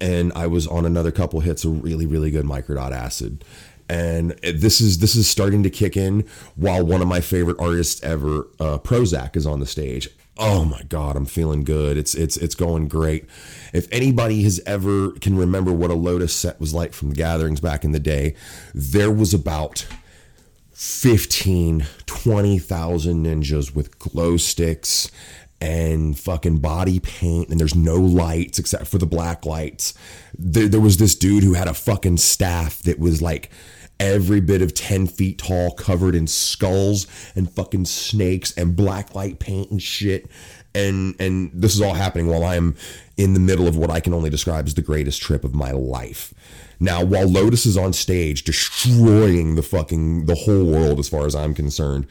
and I was on another couple hits of really really good microdot acid. And this is this is starting to kick in while one of my favorite artists ever, uh, Prozak, is on the stage. Oh my god, I'm feeling good. It's it's it's going great. If anybody has ever can remember what a Lotus set was like from the gatherings back in the day, there was about 15, 20,000 ninjas with glow sticks and fucking body paint, and there's no lights except for the black lights. There, there was this dude who had a fucking staff that was like every bit of 10 feet tall, covered in skulls and fucking snakes and black light paint and shit. And and this is all happening while I'm in the middle of what I can only describe as the greatest trip of my life. Now, while Lotus is on stage destroying the fucking the whole world as far as I'm concerned,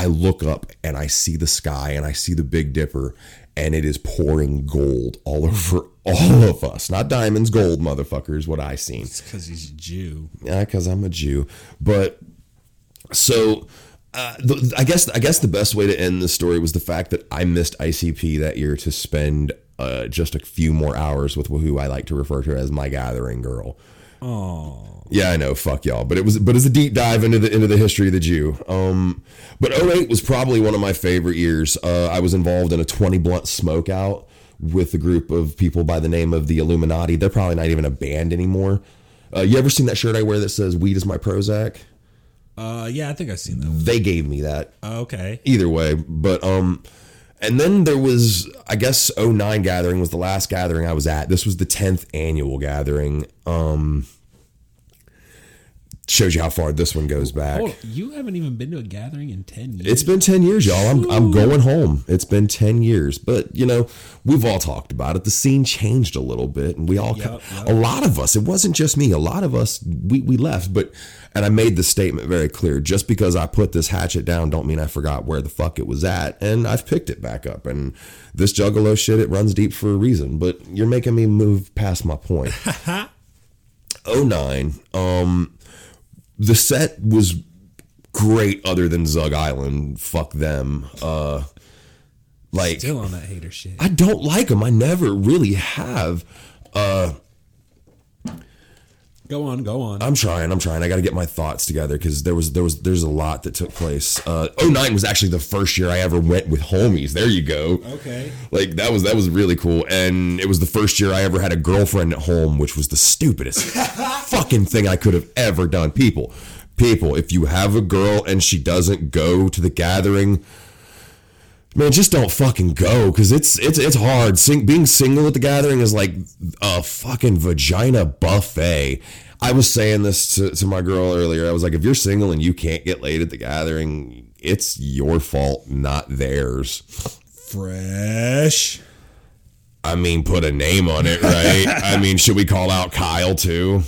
I look up and I see the sky and I see the Big Dipper and it is pouring gold all over all of us. Not diamonds, gold, motherfuckers, what I seen. It's because he's a Jew. Yeah, because I'm a Jew. But so uh, the, I guess I guess the best way to end the story was the fact that I missed ICP that year to spend uh, just a few more hours with who I like to refer to as my gathering girl. Oh, Yeah, I know, fuck y'all, but it was but it's a deep dive into the into the history of the Jew. Um, but 08 was probably one of my favorite years. Uh, I was involved in a 20 blunt smokeout with a group of people by the name of the Illuminati. They're probably not even a band anymore. Uh, you ever seen that shirt I wear that says "Weed is my Prozac"? uh, yeah, I think I've seen that. One. They gave me that. Okay. Either way, but um, and then there was I guess 09 gathering was the last gathering I was at. This was the 10th annual gathering. Um, shows you how far this one goes back. Hold you haven't even been to a gathering in ten years. It's been 10 years, y'all. I'm, I'm going home. It's been 10 years. But, you know, we've all talked about it. The scene changed a little bit. And we all, Yep, yep. a lot of us, it wasn't just me, a lot of us, we, we left. But, and I made the statement very clear just because I put this hatchet down, don't mean I forgot where the fuck it was at. And I've picked it back up. And this juggalo shit, it runs deep for a reason. But you're making me move past my point. 09, um, the set was great other than Zug Izland. Fuck them. Uh like still on that hater shit. I don't like them. I never really have. Uh Go on, go on. I'm trying. I'm trying. I got to get my thoughts together because there was there was there's a lot that took place. Uh 09 was actually the first year I ever went with homies. There you go. okay. Like that was that was really cool, and it was the first year I ever had a girlfriend at home, which was the stupidest fucking thing I could have ever done. People, people, if you have a girl and she doesn't go to the gathering, man, just don't fucking go because it's it's it's hard. Sing, being single at the gathering is like a fucking vagina buffet. I was saying this to, to my girl earlier. I was like, if you're single and you can't get laid at the gathering, it's your fault, not theirs. Fresh. I mean, put a name on it, right? I mean, should we call out Kyle too?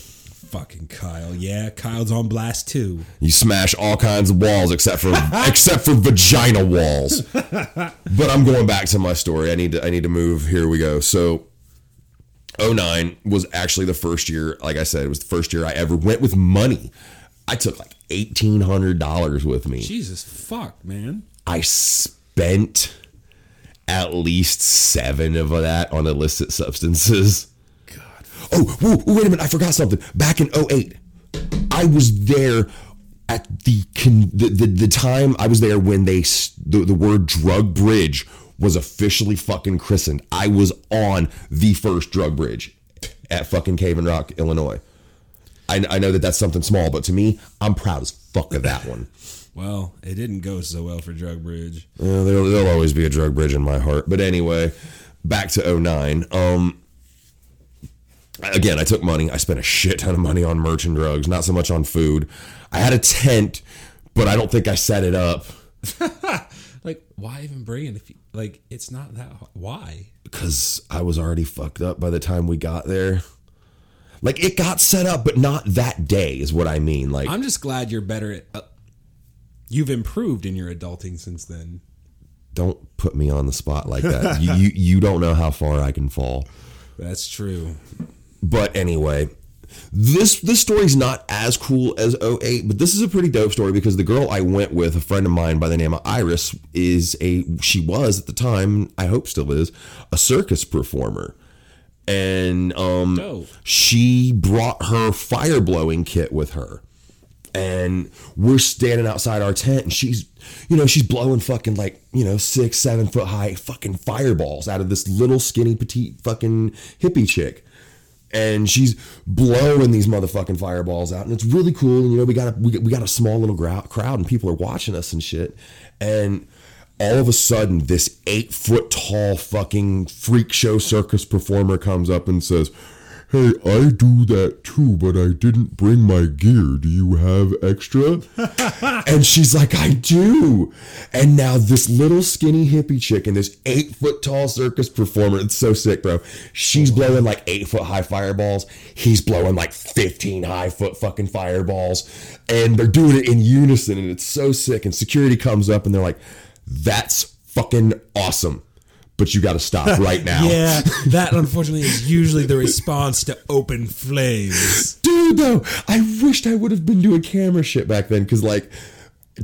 Fucking Kyle. Yeah, Kyle's on blast too. You smash all kinds of walls except for except for vagina walls. But I'm going back to my story. I need to I need to move. Here we go. So 09 was actually the first year, like I said, it was the first year I ever went with money. I took like $1800 with me. Jesus fuck, man. I spent at least 7 of that on illicit substances. Oh, wait a minute. I forgot something. Back in 08, I was there at the, con- the the the time I was there when they the, the word drug bridge was officially fucking christened. I was on the first drug bridge at fucking Cave Rock, Illinois. I, I know that that's something small, but to me, I'm proud as fuck of that one. Well, it didn't go so well for Drug Bridge. Yeah, there'll, there'll always be a drug bridge in my heart. But anyway, back to 09. Um, again, I took money. I spent a shit ton of money on merch and drugs, not so much on food. I had a tent, but I don't think I set it up Like, why even bring it if you, like it's not that hard. why? because I was already fucked up by the time we got there. Like it got set up, but not that day is what I mean. Like I'm just glad you're better at. Uh, you've improved in your adulting since then. don't put me on the spot like that. you, you you don't know how far I can fall. That's true. But anyway, this this story's not as cool as 08, but this is a pretty dope story because the girl I went with, a friend of mine by the name of Iris, is a she was at the time, I hope still is, a circus performer. And um she brought her fire blowing kit with her. And we're standing outside our tent and she's you know, she's blowing fucking like, you know, six, seven foot high fucking fireballs out of this little skinny petite fucking hippie chick and she's blowing these motherfucking fireballs out. And it's really cool and you know we got a we, got- a small little crowd and people are watching us and shit. And all of a sudden this eight foot tall fucking freak show circus performer comes up and says hey i do that too but i didn't bring my gear do you have extra and she's like, I do. And now this little skinny hippie chick and this eight foot tall circus performer, it's so sick, bro. She's blowing like eight foot high fireballs. He's blowing like 15 high foot fucking fireballs. And they're doing it in unison and it's so sick. And security comes up and they're like, that's fucking awesome. But you got to stop right now. Yeah, that unfortunately is usually the response to open flames. dude though i wished i would have been doing camera shit back then because like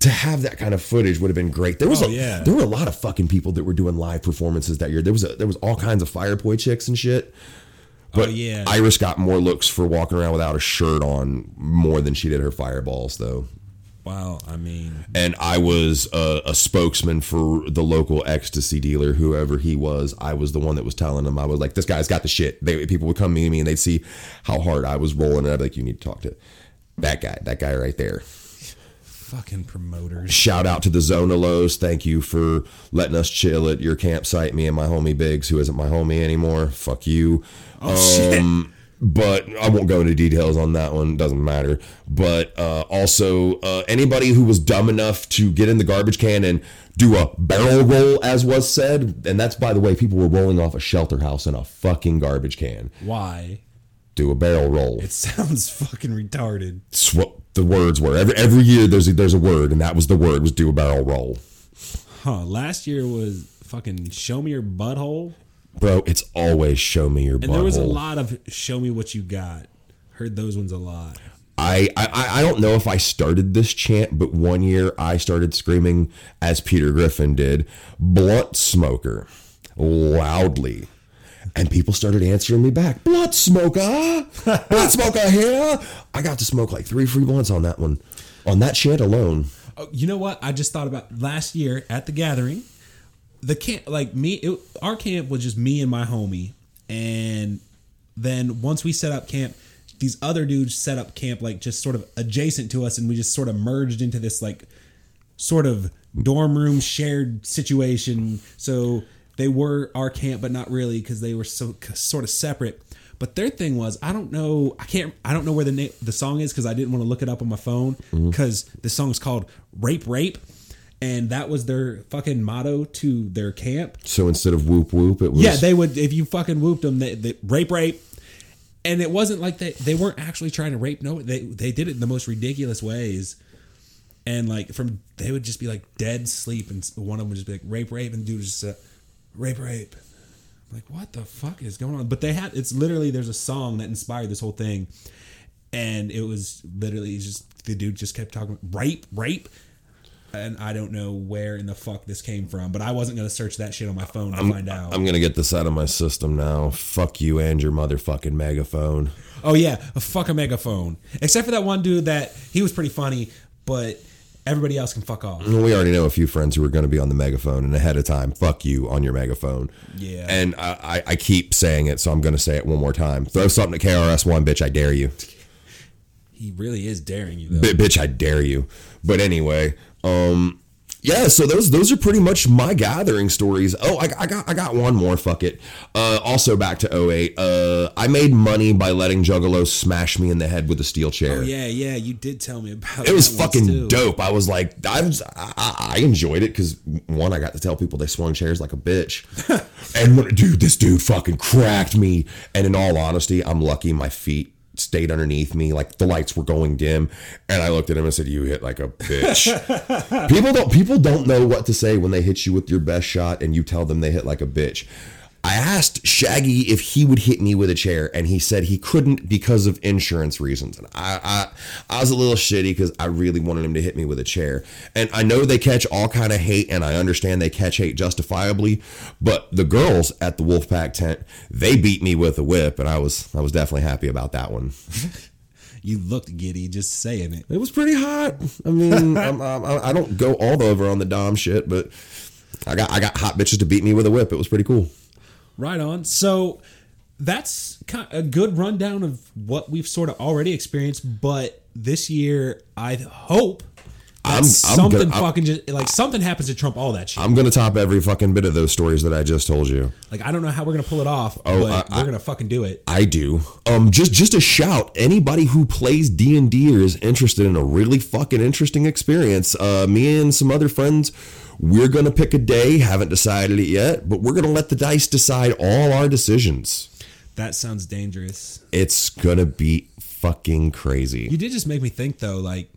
to have that kind of footage would have been great there was Oh, a yeah. there were a lot of fucking people that were doing live performances that year there was a, there was all kinds of fireboy chicks and shit oh, but Oh, yeah. iris got more looks for walking around without a shirt on more than she did her fireballs though Wow, I mean, and I was a, a spokesman for the local ecstasy dealer, whoever he was. I was the one that was telling him. I was like, "This guy's got the shit." They people would come to me and they'd see how hard I was rolling, and I'd be like, "You need to talk to that guy, that guy right there." fucking promoters. Shout out to the Zonalos. Thank you for letting us chill at your campsite. Me and my homie Biggs, who isn't my homie anymore. Fuck you. Oh shit. Um, but I won't go into details on that one. Doesn't matter. But uh, also, uh, anybody who was dumb enough to get in the garbage can and do a barrel roll, as was said, and that's by the way, people were rolling off a shelter house in a fucking garbage can. Why? Do a barrel roll. It sounds fucking retarded. It's what the words were. Every every year there's a, there's a word, and that was the word was do a barrel roll. Huh? Last year was fucking show me your butthole, Bro, it's always show me your and there was a lot of show me what you got. Heard those ones a lot. I, I I don't know if I started this chant, but one year I started screaming as Peter Griffin did, "Blunt smoker," loudly, and people started answering me back, "Blunt smoker, blunt smoker here." I got to smoke like three free blunts on that one, on that chant alone. Oh, you know what? I just thought about last year at the gathering. The camp, like me, it, our camp was just me and my homie, and then once we set up camp, these other dudes set up camp like just sort of adjacent to us, and we just sort of merged into this like sort of dorm room shared situation. So they were our camp, but not really because they were so sort of separate. But their thing was, I don't know, I can't, I don't know where the na- the song is because I didn't want to look it up on my phone mm-hmm. because the song is called "Rape Rape," and that was their fucking motto to their camp. So instead of whoop whoop, it was Yeah, they would if you fucking whooped them, they, they rape rape. And it wasn't like they they weren't actually trying to rape. No, they they did it in the most ridiculous ways. And like from they would just be like dead sleep, and one of them would just be like rape rape, and the dude just uh, rape rape. I'm like what the fuck is going on? But they had it's literally there's a song that inspired this whole thing, and it was literally just the dude just kept talking rape rape. And I don't know where in the fuck this came from, but I wasn't gonna search that shit on my phone to find out. I'm gonna get this out of my system now. Fuck you and your motherfucking megaphone. Oh yeah, a fuck a megaphone. Except for that one dude that he was pretty funny, but everybody else can fuck off. We already know a few friends who are going to be on the megaphone, and ahead of time, fuck you on your megaphone. Yeah. And I, I, I keep saying it, so I'm going to say it one more time. Throw something at KRS One, bitch. I dare you. He really is daring you though. B- bitch, I dare you. But anyway, um, yeah. So those those are pretty much my gathering stories. Oh, I, I got I got one more. Fuck it. Uh, also back to 08. Uh, I made money by letting Juggalo smash me in the head with a steel chair. Oh, yeah, yeah, you did tell me about It It was fucking dope. I was like, I was, I, I enjoyed it because one, I got to tell people they swung chairs like a bitch, and dude, this dude fucking cracked me. And in all honesty, I'm lucky my feet stayed underneath me, like the lights were going dim, and I looked at him and said, "You hit like a bitch." people don't, people don't know what to say when they hit you with your best shot, and you tell them they hit like a bitch. I asked Shaggy if he would hit me with a chair, and he said he couldn't because of insurance reasons. And I, I, I was a little shitty because I really wanted him to hit me with a chair. And I know they catch all kind of hate, and I understand they catch hate justifiably. But the girls at the Wolfpack tent, they beat me with a whip, and I was, I was definitely happy about that one. You looked giddy just saying it. It was pretty hot. I mean, I'm, I'm, I don't go all over on the dom shit, but I got, I got hot bitches to beat me with a whip. It was pretty cool. Right on. So that's a good rundown of what we've sort of already experienced. But this year, I hope I'm- I'm something gonna- fucking just like something happens to trump all that shit. I'm gonna top every fucking bit of those stories that I just told you. like I don't know how we're gonna pull it off, Oh, but I- we're I- gonna fucking do it. I do. Um, just just a shout. Anybody who plays D and D or is interested in a really fucking interesting experience. Uh, me and some other friends, we're gonna pick a day. Haven't decided it yet, but we're gonna let the dice decide all our decisions. That sounds dangerous. It's gonna be fucking crazy. You did just make me think though, like.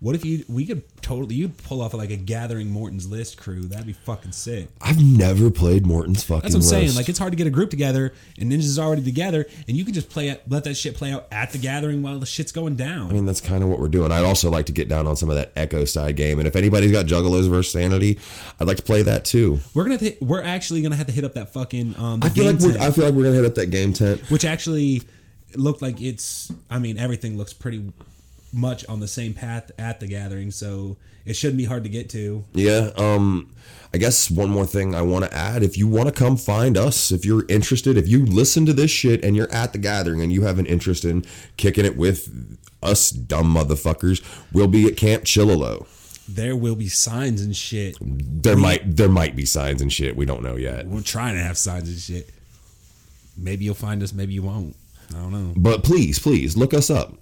What if you we could totally you'd pull off like a gathering Morton's list crew? That'd be fucking sick. I've never played Morton's fucking. That's what I'm saying. Like it's hard to get a group together, and ninjas already together, and you can just play it, let that shit play out at the gathering while the shit's going down. I mean, that's kind of what we're doing. I'd also like to get down on some of that Echo side game, and if anybody's got Juggalos versus Sanity, I'd like to play that too. we're gonna th- we're actually gonna have to hit up that fucking um. I feel like we're, tent, I feel like we're gonna hit up that game tent. which actually looked like it's. I mean, everything looks pretty much on the same path at the gathering, so it shouldn't be hard to get to. Yeah. Um. I guess one more thing I want to add: if you want to come find us, if you're interested, if you listen to this shit and you're at the gathering and you have an interest in kicking it with us dumb motherfuckers, we'll be at Camp Chillalo. There will be signs and shit. There might there might be signs and shit we don't know yet. We're trying to have signs and shit. Maybe you'll find us. Maybe you won't. I don't know. But please, please look us up.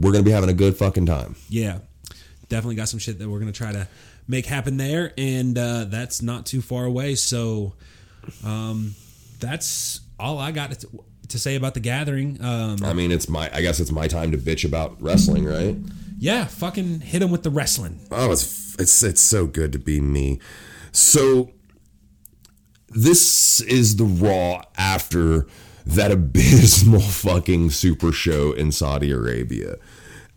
We're gonna be having a good fucking time. yeah, definitely got some shit that we're gonna try to make happen there, and uh, that's not too far away. So, um, that's all I got to, to say about the gathering. Um, I mean, it's my. I guess it's my time to bitch about wrestling, right? yeah, fucking hit him with the wrestling. Oh, it's it's it's so good to be me. So this is the Raw after that abysmal fucking Super Show in Saudi Arabia.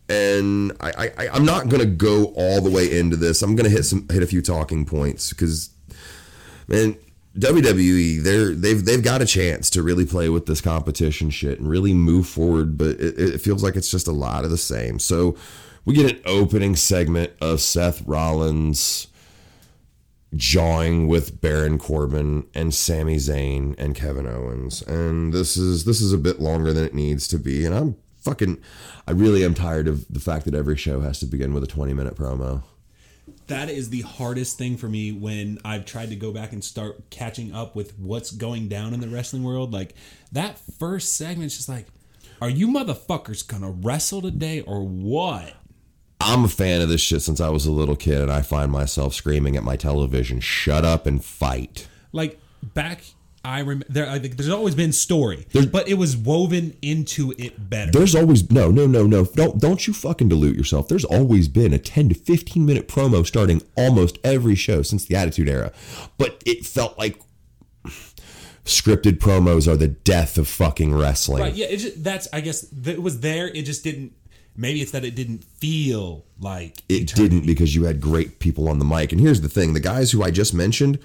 And I, I I'm not gonna go all the way into this. I'm gonna hit some hit a few talking points because man, WWE they're they've they've got a chance to really play with this competition shit and really move forward, but it, it feels like it's just a lot of the same. So we get an opening segment of Seth Rollins jawing with Baron Corbin and Sami Zayn and Kevin Owens. And this is this is a bit longer than it needs to be. And I'm fucking I really am tired of the fact that every show has to begin with a 20 minute promo. That is the hardest thing for me when I've tried to go back and start catching up with what's going down in the wrestling world. Like that first segment's just like, are you motherfuckers gonna wrestle today or what? I'm a fan of this shit since I was a little kid and I find myself screaming at my television, "Shut up and fight." Like back, I remember there. I think there's always been story, There's- but it was woven into it better. There's always no, no, no, no. Don't don't you fucking dilute yourself. There's always been a 10 to 15 minute promo starting almost every show since the Attitude Era. But it felt like scripted promos are the death of fucking wrestling. Right? Yeah. It just, that's. I guess that it was there. It just didn't. Maybe it's that it didn't feel like It didn't because you had great people on the mic. And here's the thing: the guys who I just mentioned,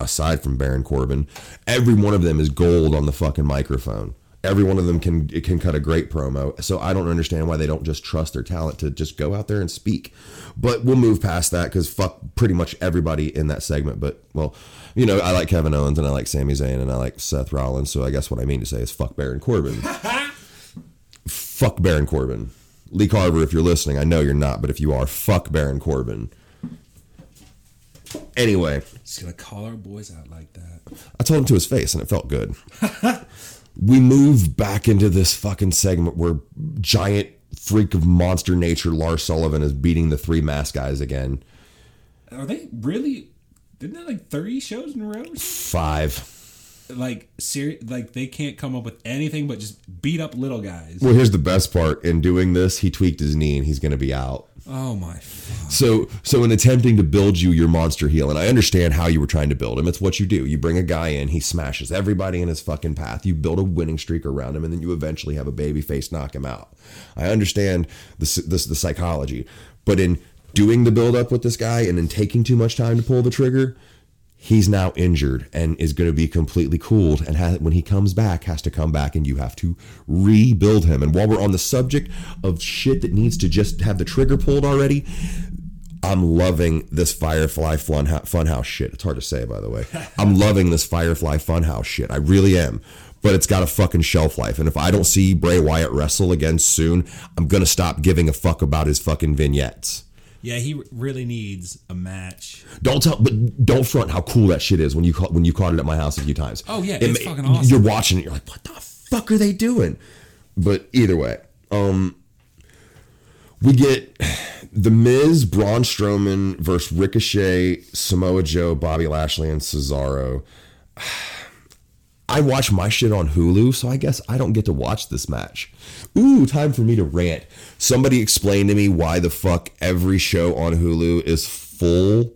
aside from Baron Corbin, every one of them is gold on the fucking microphone. Every one of them can it can cut a great promo. So I don't understand why they don't just trust their talent to just go out there and speak. But we'll move past that because fuck pretty much everybody in that segment. But well, you know, I like Kevin Owens and I like Sami Zayn and I like Seth Rollins. So I guess what I mean to say is fuck Baron Corbin. fuck Baron Corbin. Lee Carver, if you're listening, I know you're not, but if you are, fuck Baron Corbin. Anyway, he's gonna call our boys out like that. I told him to his face and it felt good. we move back into this fucking segment where giant freak of monster nature Lars Sullivan is beating the three mask guys again. Are they really? Didn't they like thirty shows in a row? Five. Like serious? Like they can't come up with anything but just beat up little guys. Well, here's the best part. In doing this, he tweaked his knee and he's going to be out. Oh my! Fuck. So, so in attempting to build you your monster heel, and I understand how you were trying to build him. It's what you do. You bring a guy in, he smashes everybody in his fucking path. You build a winning streak around him, and then you eventually have a baby face knock him out. I understand the the, the psychology, but in doing the build up with this guy and in taking too much time to pull the trigger, he's now injured and is going to be completely cooled and has, when he comes back has to come back and you have to rebuild him. And while we're on the subject of shit that needs to just have the trigger pulled already i'm loving this firefly fun funhouse shit. It's hard to say by the way. I'm loving this firefly funhouse shit. I really am. But it's got a fucking shelf life. And if I don't see Bray Wyatt wrestle again soon, I'm gonna stop giving a fuck about his fucking vignettes. Yeah, he really needs a match. Don't tell, but don't front how cool that shit is when you caught when you caught it at my house a few times. Oh yeah, It it's fucking awesome. You're watching it, you're like, what the fuck are they doing? But either way, um, we get the Miz, Braun Strowman versus Ricochet, Samoa Joe, Bobby Lashley, and Cesaro. I watch my shit on Hulu, so I guess I don't get to watch this match. Ooh, time for me to rant. Somebody explain to me why the fuck every show on Hulu is full.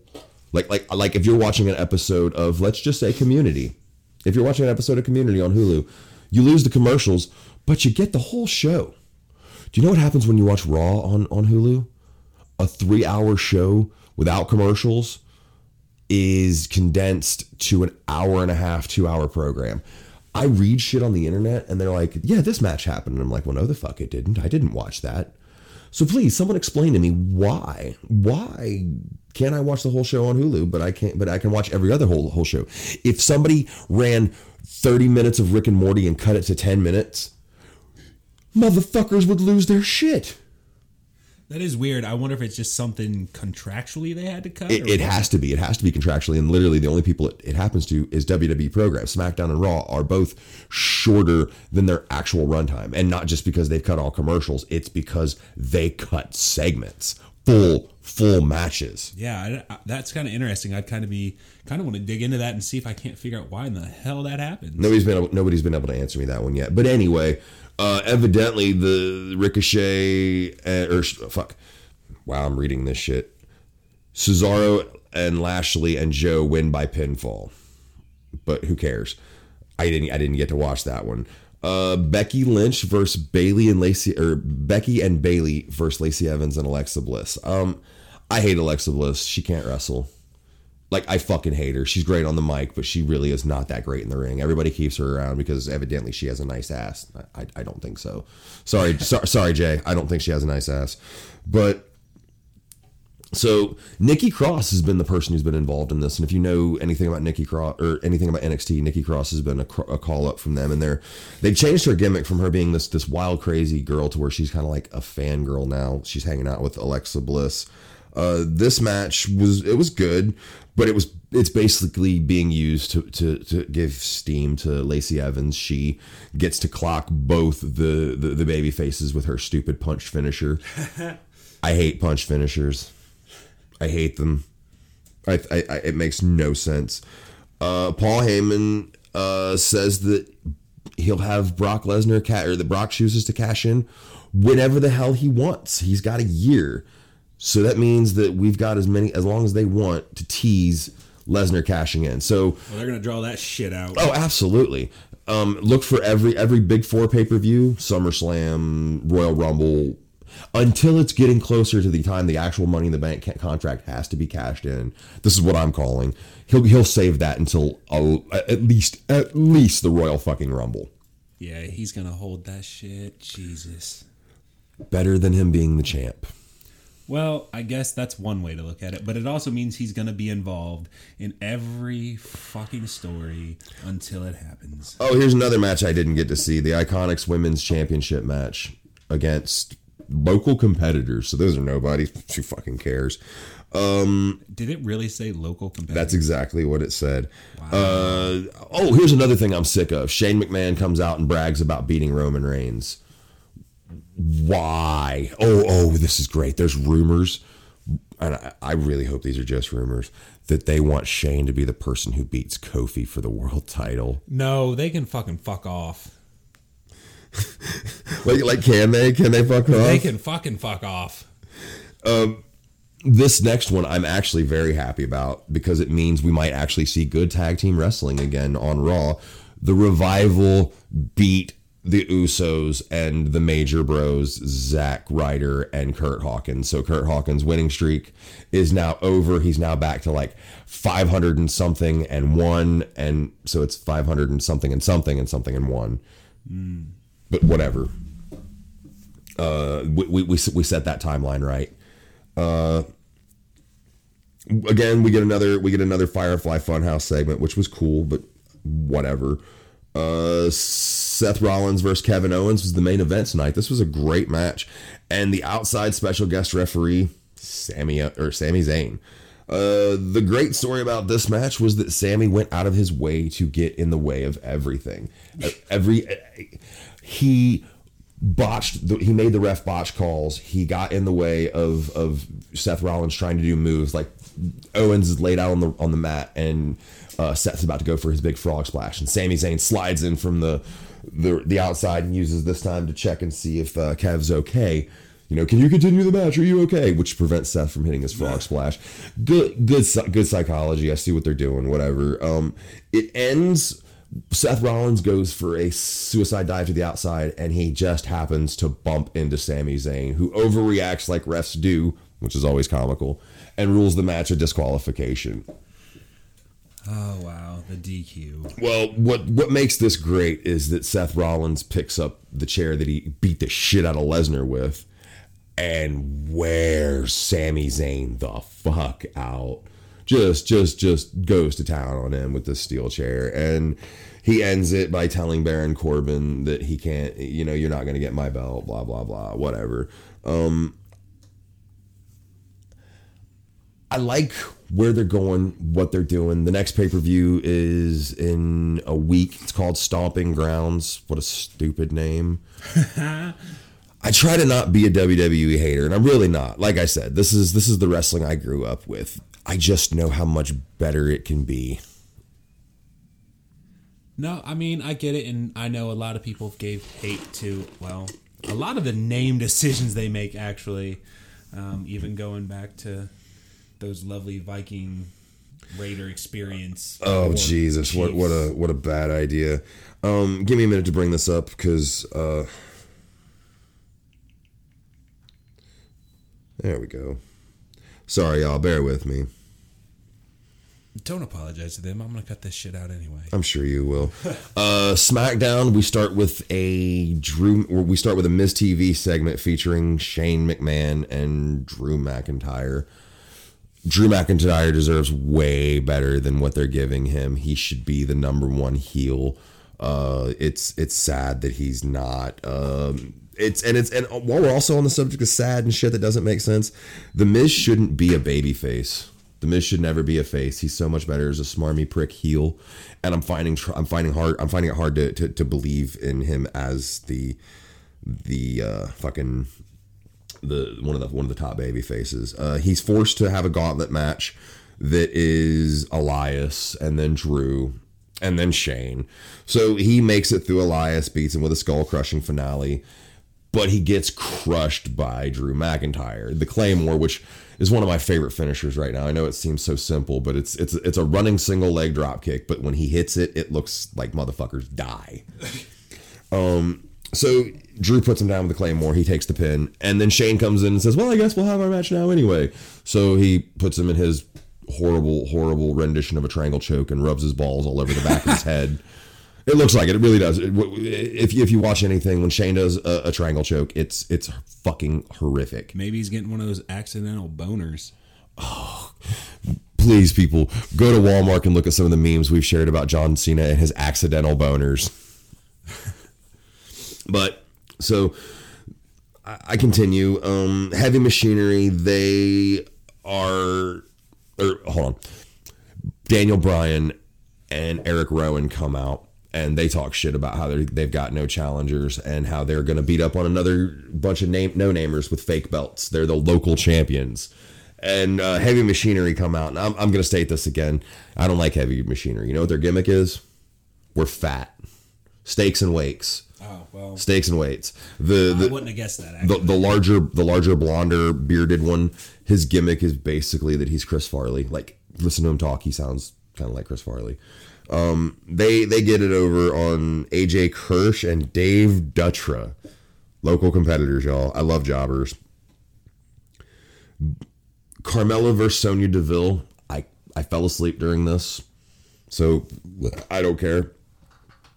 Like like like if you're watching an episode of let's just say Community. If you're watching an episode of Community on Hulu, you lose the commercials, but you get the whole show. Do you know what happens when you watch Raw on on Hulu? A 3-hour show without commercials is condensed to an hour and a half, two hour program. I read shit on the internet and they're like, yeah, this match happened. And I'm like, well, no, the fuck it didn't. I didn't watch that. So please, someone explain to me why. Why can't I watch the whole show on Hulu, but I can't but I can watch every other whole whole show? If somebody ran 30 minutes of Rick and Morty and cut it to 10 minutes, motherfuckers would lose their shit. That is weird. I wonder if it's just something contractually they had to cut. It, it has to be. It has to be contractually, and literally the only people it, it happens to is WWE programs. SmackDown and Raw are both shorter than their actual runtime, and not just because they've cut all commercials. It's because they cut segments, full full matches. Yeah, I, I- that's kind of interesting. I'd kind of be kind of want to dig into that and see if I can't figure out why in the hell that happened. Nobody's been able, nobody's been able to answer me that one yet. But anyway, uh, evidently the Ricochet uh, or fuck, wow, I'm reading this shit. Cesaro and Lashley and Joe win by pinfall, but who cares? I didn't I didn't get to watch that one. Uh, Becky Lynch versus Bayley and Lacey or Becky and Bayley versus Lacey Evans and Alexa Bliss. Um, I hate Alexa Bliss. She can't wrestle like I fucking hate her. She's great on the mic, but she really is not that great in the ring. Everybody keeps her around because evidently she has a nice ass. I, I, I don't think so. Sorry, so, sorry, Jay. I don't think she has a nice ass. But so Nikki Cross has been the person who's been involved in this, and if you know anything about Nikki Cross or anything about NXT, Nikki Cross has been a, a call up from them, and they're they've changed her gimmick from her being this this wild crazy girl to where she's kind of like a fangirl now. She's hanging out with Alexa Bliss. Uh, this match was it was good, but it was it's basically being used to, to, to give steam to Lacey Evans. She gets to clock both the, the, the baby faces with her stupid punch finisher. I hate punch finishers. I hate them. I, I, I it makes no sense. Uh, Paul Heyman uh, says that he'll have Brock Lesnar cat or that Brock chooses to cash in whenever the hell he wants. He's got a year, so that means that we've got as many as long as they want to tease Lesnar cashing in. So Well, they're gonna draw that shit out. Oh, absolutely. Um, look for every every big four pay per view, SummerSlam, Royal Rumble, until it's getting closer to the time the actual Money in the Bank contract has to be cashed in. This is what I'm calling. He'll he'll save that until at least at least the Royal fucking Rumble. Yeah, he's gonna hold that shit. Jesus. Better than him being the champ. Well, I guess that's one way to look at it, but it also means he's going to be involved in every fucking story until it happens. Oh, here's another match I didn't get to see the Iconics Women's Championship match against local competitors. So those are nobody. Who fucking cares? Did it really say local competitor? That's exactly what it said. Uh, oh, here's another thing I'm sick of. Shane McMahon comes out and brags about beating Roman Reigns. Why? Oh, oh, this is great. There's rumors, and I, I really hope these are just rumors, that they want Shane to be the person who beats Kofi for the world title. no, they can fucking fuck off. Like, like can they? Can they fuck off? They can fucking fuck off. Um, this next one I'm actually very happy about because it means we might actually see good tag team wrestling again on Raw. The revival beat the Usos and the Major Bros, Zack Ryder and Curt Hawkins. So Curt Hawkins' winning streak is now over. He's now back to like 500 and something and one, and so it's 500 and something and something and something and one. But whatever. Uh, we, we, we, we set that timeline right again we get another we get another firefly funhouse segment which was cool but whatever uh seth rollins versus kevin owens was the main event tonight. This was a great match. And the outside special guest referee Sami or Sami Zayn. Uh, the great story about this match was that Sami went out of his way to get in the way of everything. Every he botched the, he made the ref botch calls. He got in the way of of Seth Rollins trying to do moves. Like Owens is laid out on the on the mat and uh, Seth's about to go for his big frog splash. And Sami Zayn slides in from the the, the outside and uses this time to check and see if uh, Kev's okay. You know can you continue the match? Are you okay? Which prevents Seth from hitting his frog splash. Good good good psychology. I see what they're doing whatever. Um it ends Seth Rollins goes for a suicide dive to the outside, and he just happens to bump into Sami Zayn, who overreacts like refs do, which is always comical, and rules the match a disqualification. Oh wow, the DQ. Well, what what makes this great is that Seth Rollins picks up the chair that he beat the shit out of Lesnar with, and wears Sami Zayn the fuck out. Just just just goes to town on him with the steel chair, and he ends it by telling Baron Corbin that he can't. You know, you're not going to get my belt. Blah blah blah. Whatever. Um, I like where they're going, what they're doing. The next pay per view is in a week. It's called Stomping Grounds. What a stupid name. I try to not be a WWE hater, and I'm really not. Like I said, this is this is the wrestling I grew up with. I just know how much better it can be. No, I mean I get it, and I know a lot of people gave hate to well, a lot of the name decisions they make. Actually, um, even going back to those lovely Viking Raider experience. Oh Jesus! What what a what a bad idea. Um, give me a minute to bring this up because uh, there we go. Sorry, y'all. Bear with me. Don't apologize to them. I'm gonna cut this shit out anyway. I'm sure you will. Uh, SmackDown. We start with a Drew. We start with a Miz TV segment featuring Shane McMahon and Drew McIntyre. Drew McIntyre deserves way better than what they're giving him. He should be the number one heel. Uh, it's it's sad that he's not. Um, it's and it's and while we're also on the subject of sad and shit that doesn't make sense, the Miz shouldn't be a baby face. The Miz should never be a face. He's so much better as a smarmy prick heel, and I'm finding I'm finding hard I'm finding it hard to, to, to believe in him as the the uh, fucking the one of the one of the top baby faces. Uh, he's forced to have a gauntlet match that is Elias and then Drew and then Shane. So he makes it through Elias, beats him with a skull crushing finale, but he gets crushed by Drew McIntyre. The Claymore, which is one of my favorite finishers right now. I know it seems so simple, but it's it's it's a running single leg drop kick, but when he hits it, it looks like motherfuckers die. Um so Drew puts him down with the claymore. He takes the pin, and then Shane comes in and says, "Well, I guess we'll have our match now anyway." So he puts him in his horrible, horrible rendition of a triangle choke and rubs his balls all over the back of his head. It looks like it. It really does. It- If you, if you watch anything when Shane does a, a triangle choke, it's it's fucking horrific. Maybe he's getting one of those accidental boners. Oh, please, people, go to Walmart and look at some of the memes we've shared about John Cena and his accidental boners. but so I, continue. Um, heavy machinery. They are. Or hold on. Daniel Bryan and Eric Rowan come out and they talk shit about how they've got no challengers and how they're going to beat up on another bunch of name no namers with fake belts. They're the local champions. And uh, Heavy Machinery come out, and I'm, I'm going to state this again. I don't like Heavy Machinery. You know what their gimmick is? We're fat. Steaks and wakes. Oh well, Steaks and weights. The, I the wouldn't have guessed that. the, the larger the larger blonder bearded one his gimmick is basically that he's chris farley. Like listen to him talk he sounds kind of like chris farley. Um they they get it over on aj kirsch and dave dutra. Local competitors y'all. I love jobbers. Carmella versus sonya deville. I i fell asleep during this. So i don't care.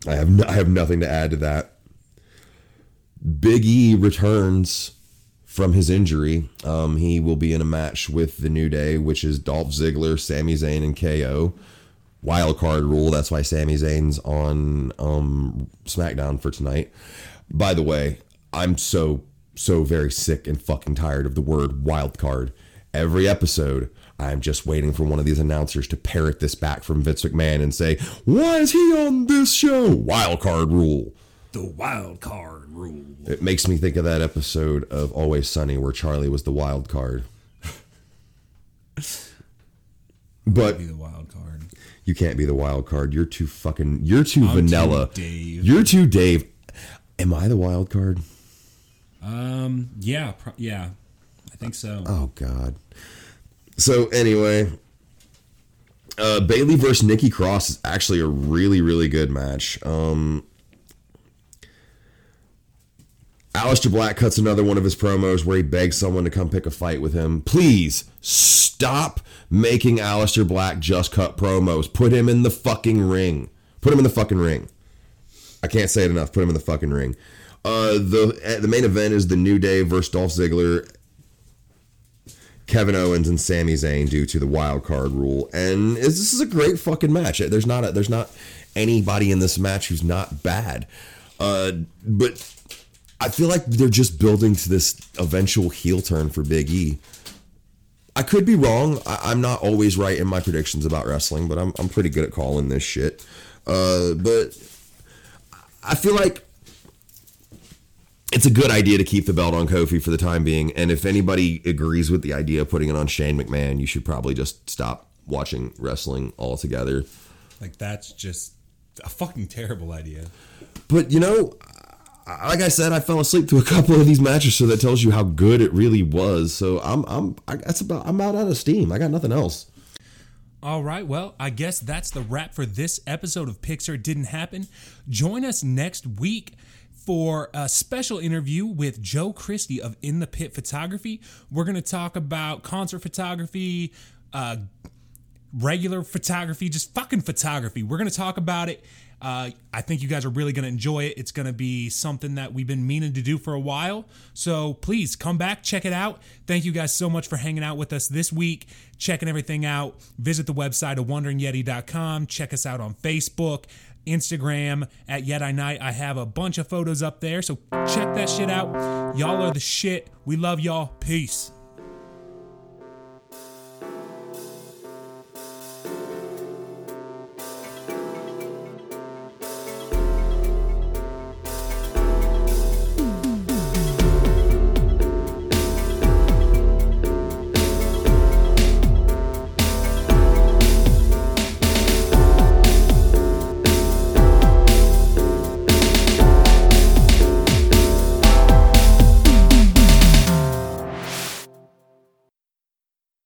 I have no, i have nothing to add to that Big E returns from his injury. Um, he will be in a match with the New Day, which is Dolph Ziggler, Sami Zayn, and KO. Wild card rule. That's why Sami Zayn's on um, SmackDown for tonight. By the way, I'm so so very sick and fucking tired of the word wild card. Every episode, I'm just waiting for one of these announcers to parrot this back from Vince McMahon and say, "Why is he on this show?" Wild card rule. the wild card rule. It makes me think of that episode of Always Sunny where Charlie was the wild card. but Be the wild card. you can't be the wild card. You're too fucking. You're too I'm too vanilla. Dave. You're too Dave. Am I the wild card? Um. Yeah. Pro- yeah. I think so. Oh God. So anyway, uh, Bayley versus Nikki Cross is actually a really really good match. Um, Aleister Black cuts another one of his promos where he begs someone to come pick a fight with him. Please stop making Aleister Black just cut promos. Put him in the fucking ring. Put him in the fucking ring. I can't say it enough. Put him in the fucking ring. Uh, the uh, the main event is the New Day versus Dolph Ziggler, Kevin Owens, and Sami Zayn due to the wild card rule. And this is a great fucking match. There's not a, there's not anybody in this match who's not bad. Uh, but I feel like they're just building to this eventual heel turn for Big E. I could be wrong. I, I'm not always right in my predictions about wrestling, but I'm, I'm pretty good at calling this shit. Uh, but I feel like it's a good idea to keep the belt on Kofi for the time being. And if anybody agrees with the idea of putting it on Shane McMahon, you should probably just stop watching wrestling altogether. Like that's just a fucking terrible idea. But you know, like I said, I fell asleep to a couple of these matches, so that tells you how good it really was. So I'm I'm I, that's about I'm out out of steam. I got nothing else. All right, well, I guess that's the wrap for this episode of Pixar Didn't Happen. Join us next week for a special interview with Joe Christie of In the Pit Photography. We're going to talk about concert photography, uh, regular photography, just fucking photography. We're going to talk about it. Uh, I think you guys are really going to enjoy it. It's going to be something that we've been meaning to do for a while. So please come back, check it out. Thank you guys so much for hanging out with us this week, checking everything out. Visit the website of wanderingyeti.com. Check us out on Facebook, Instagram at Yet I Night. I have a bunch of photos up there. So check that shit out. Y'all are the shit. We love y'all. Peace.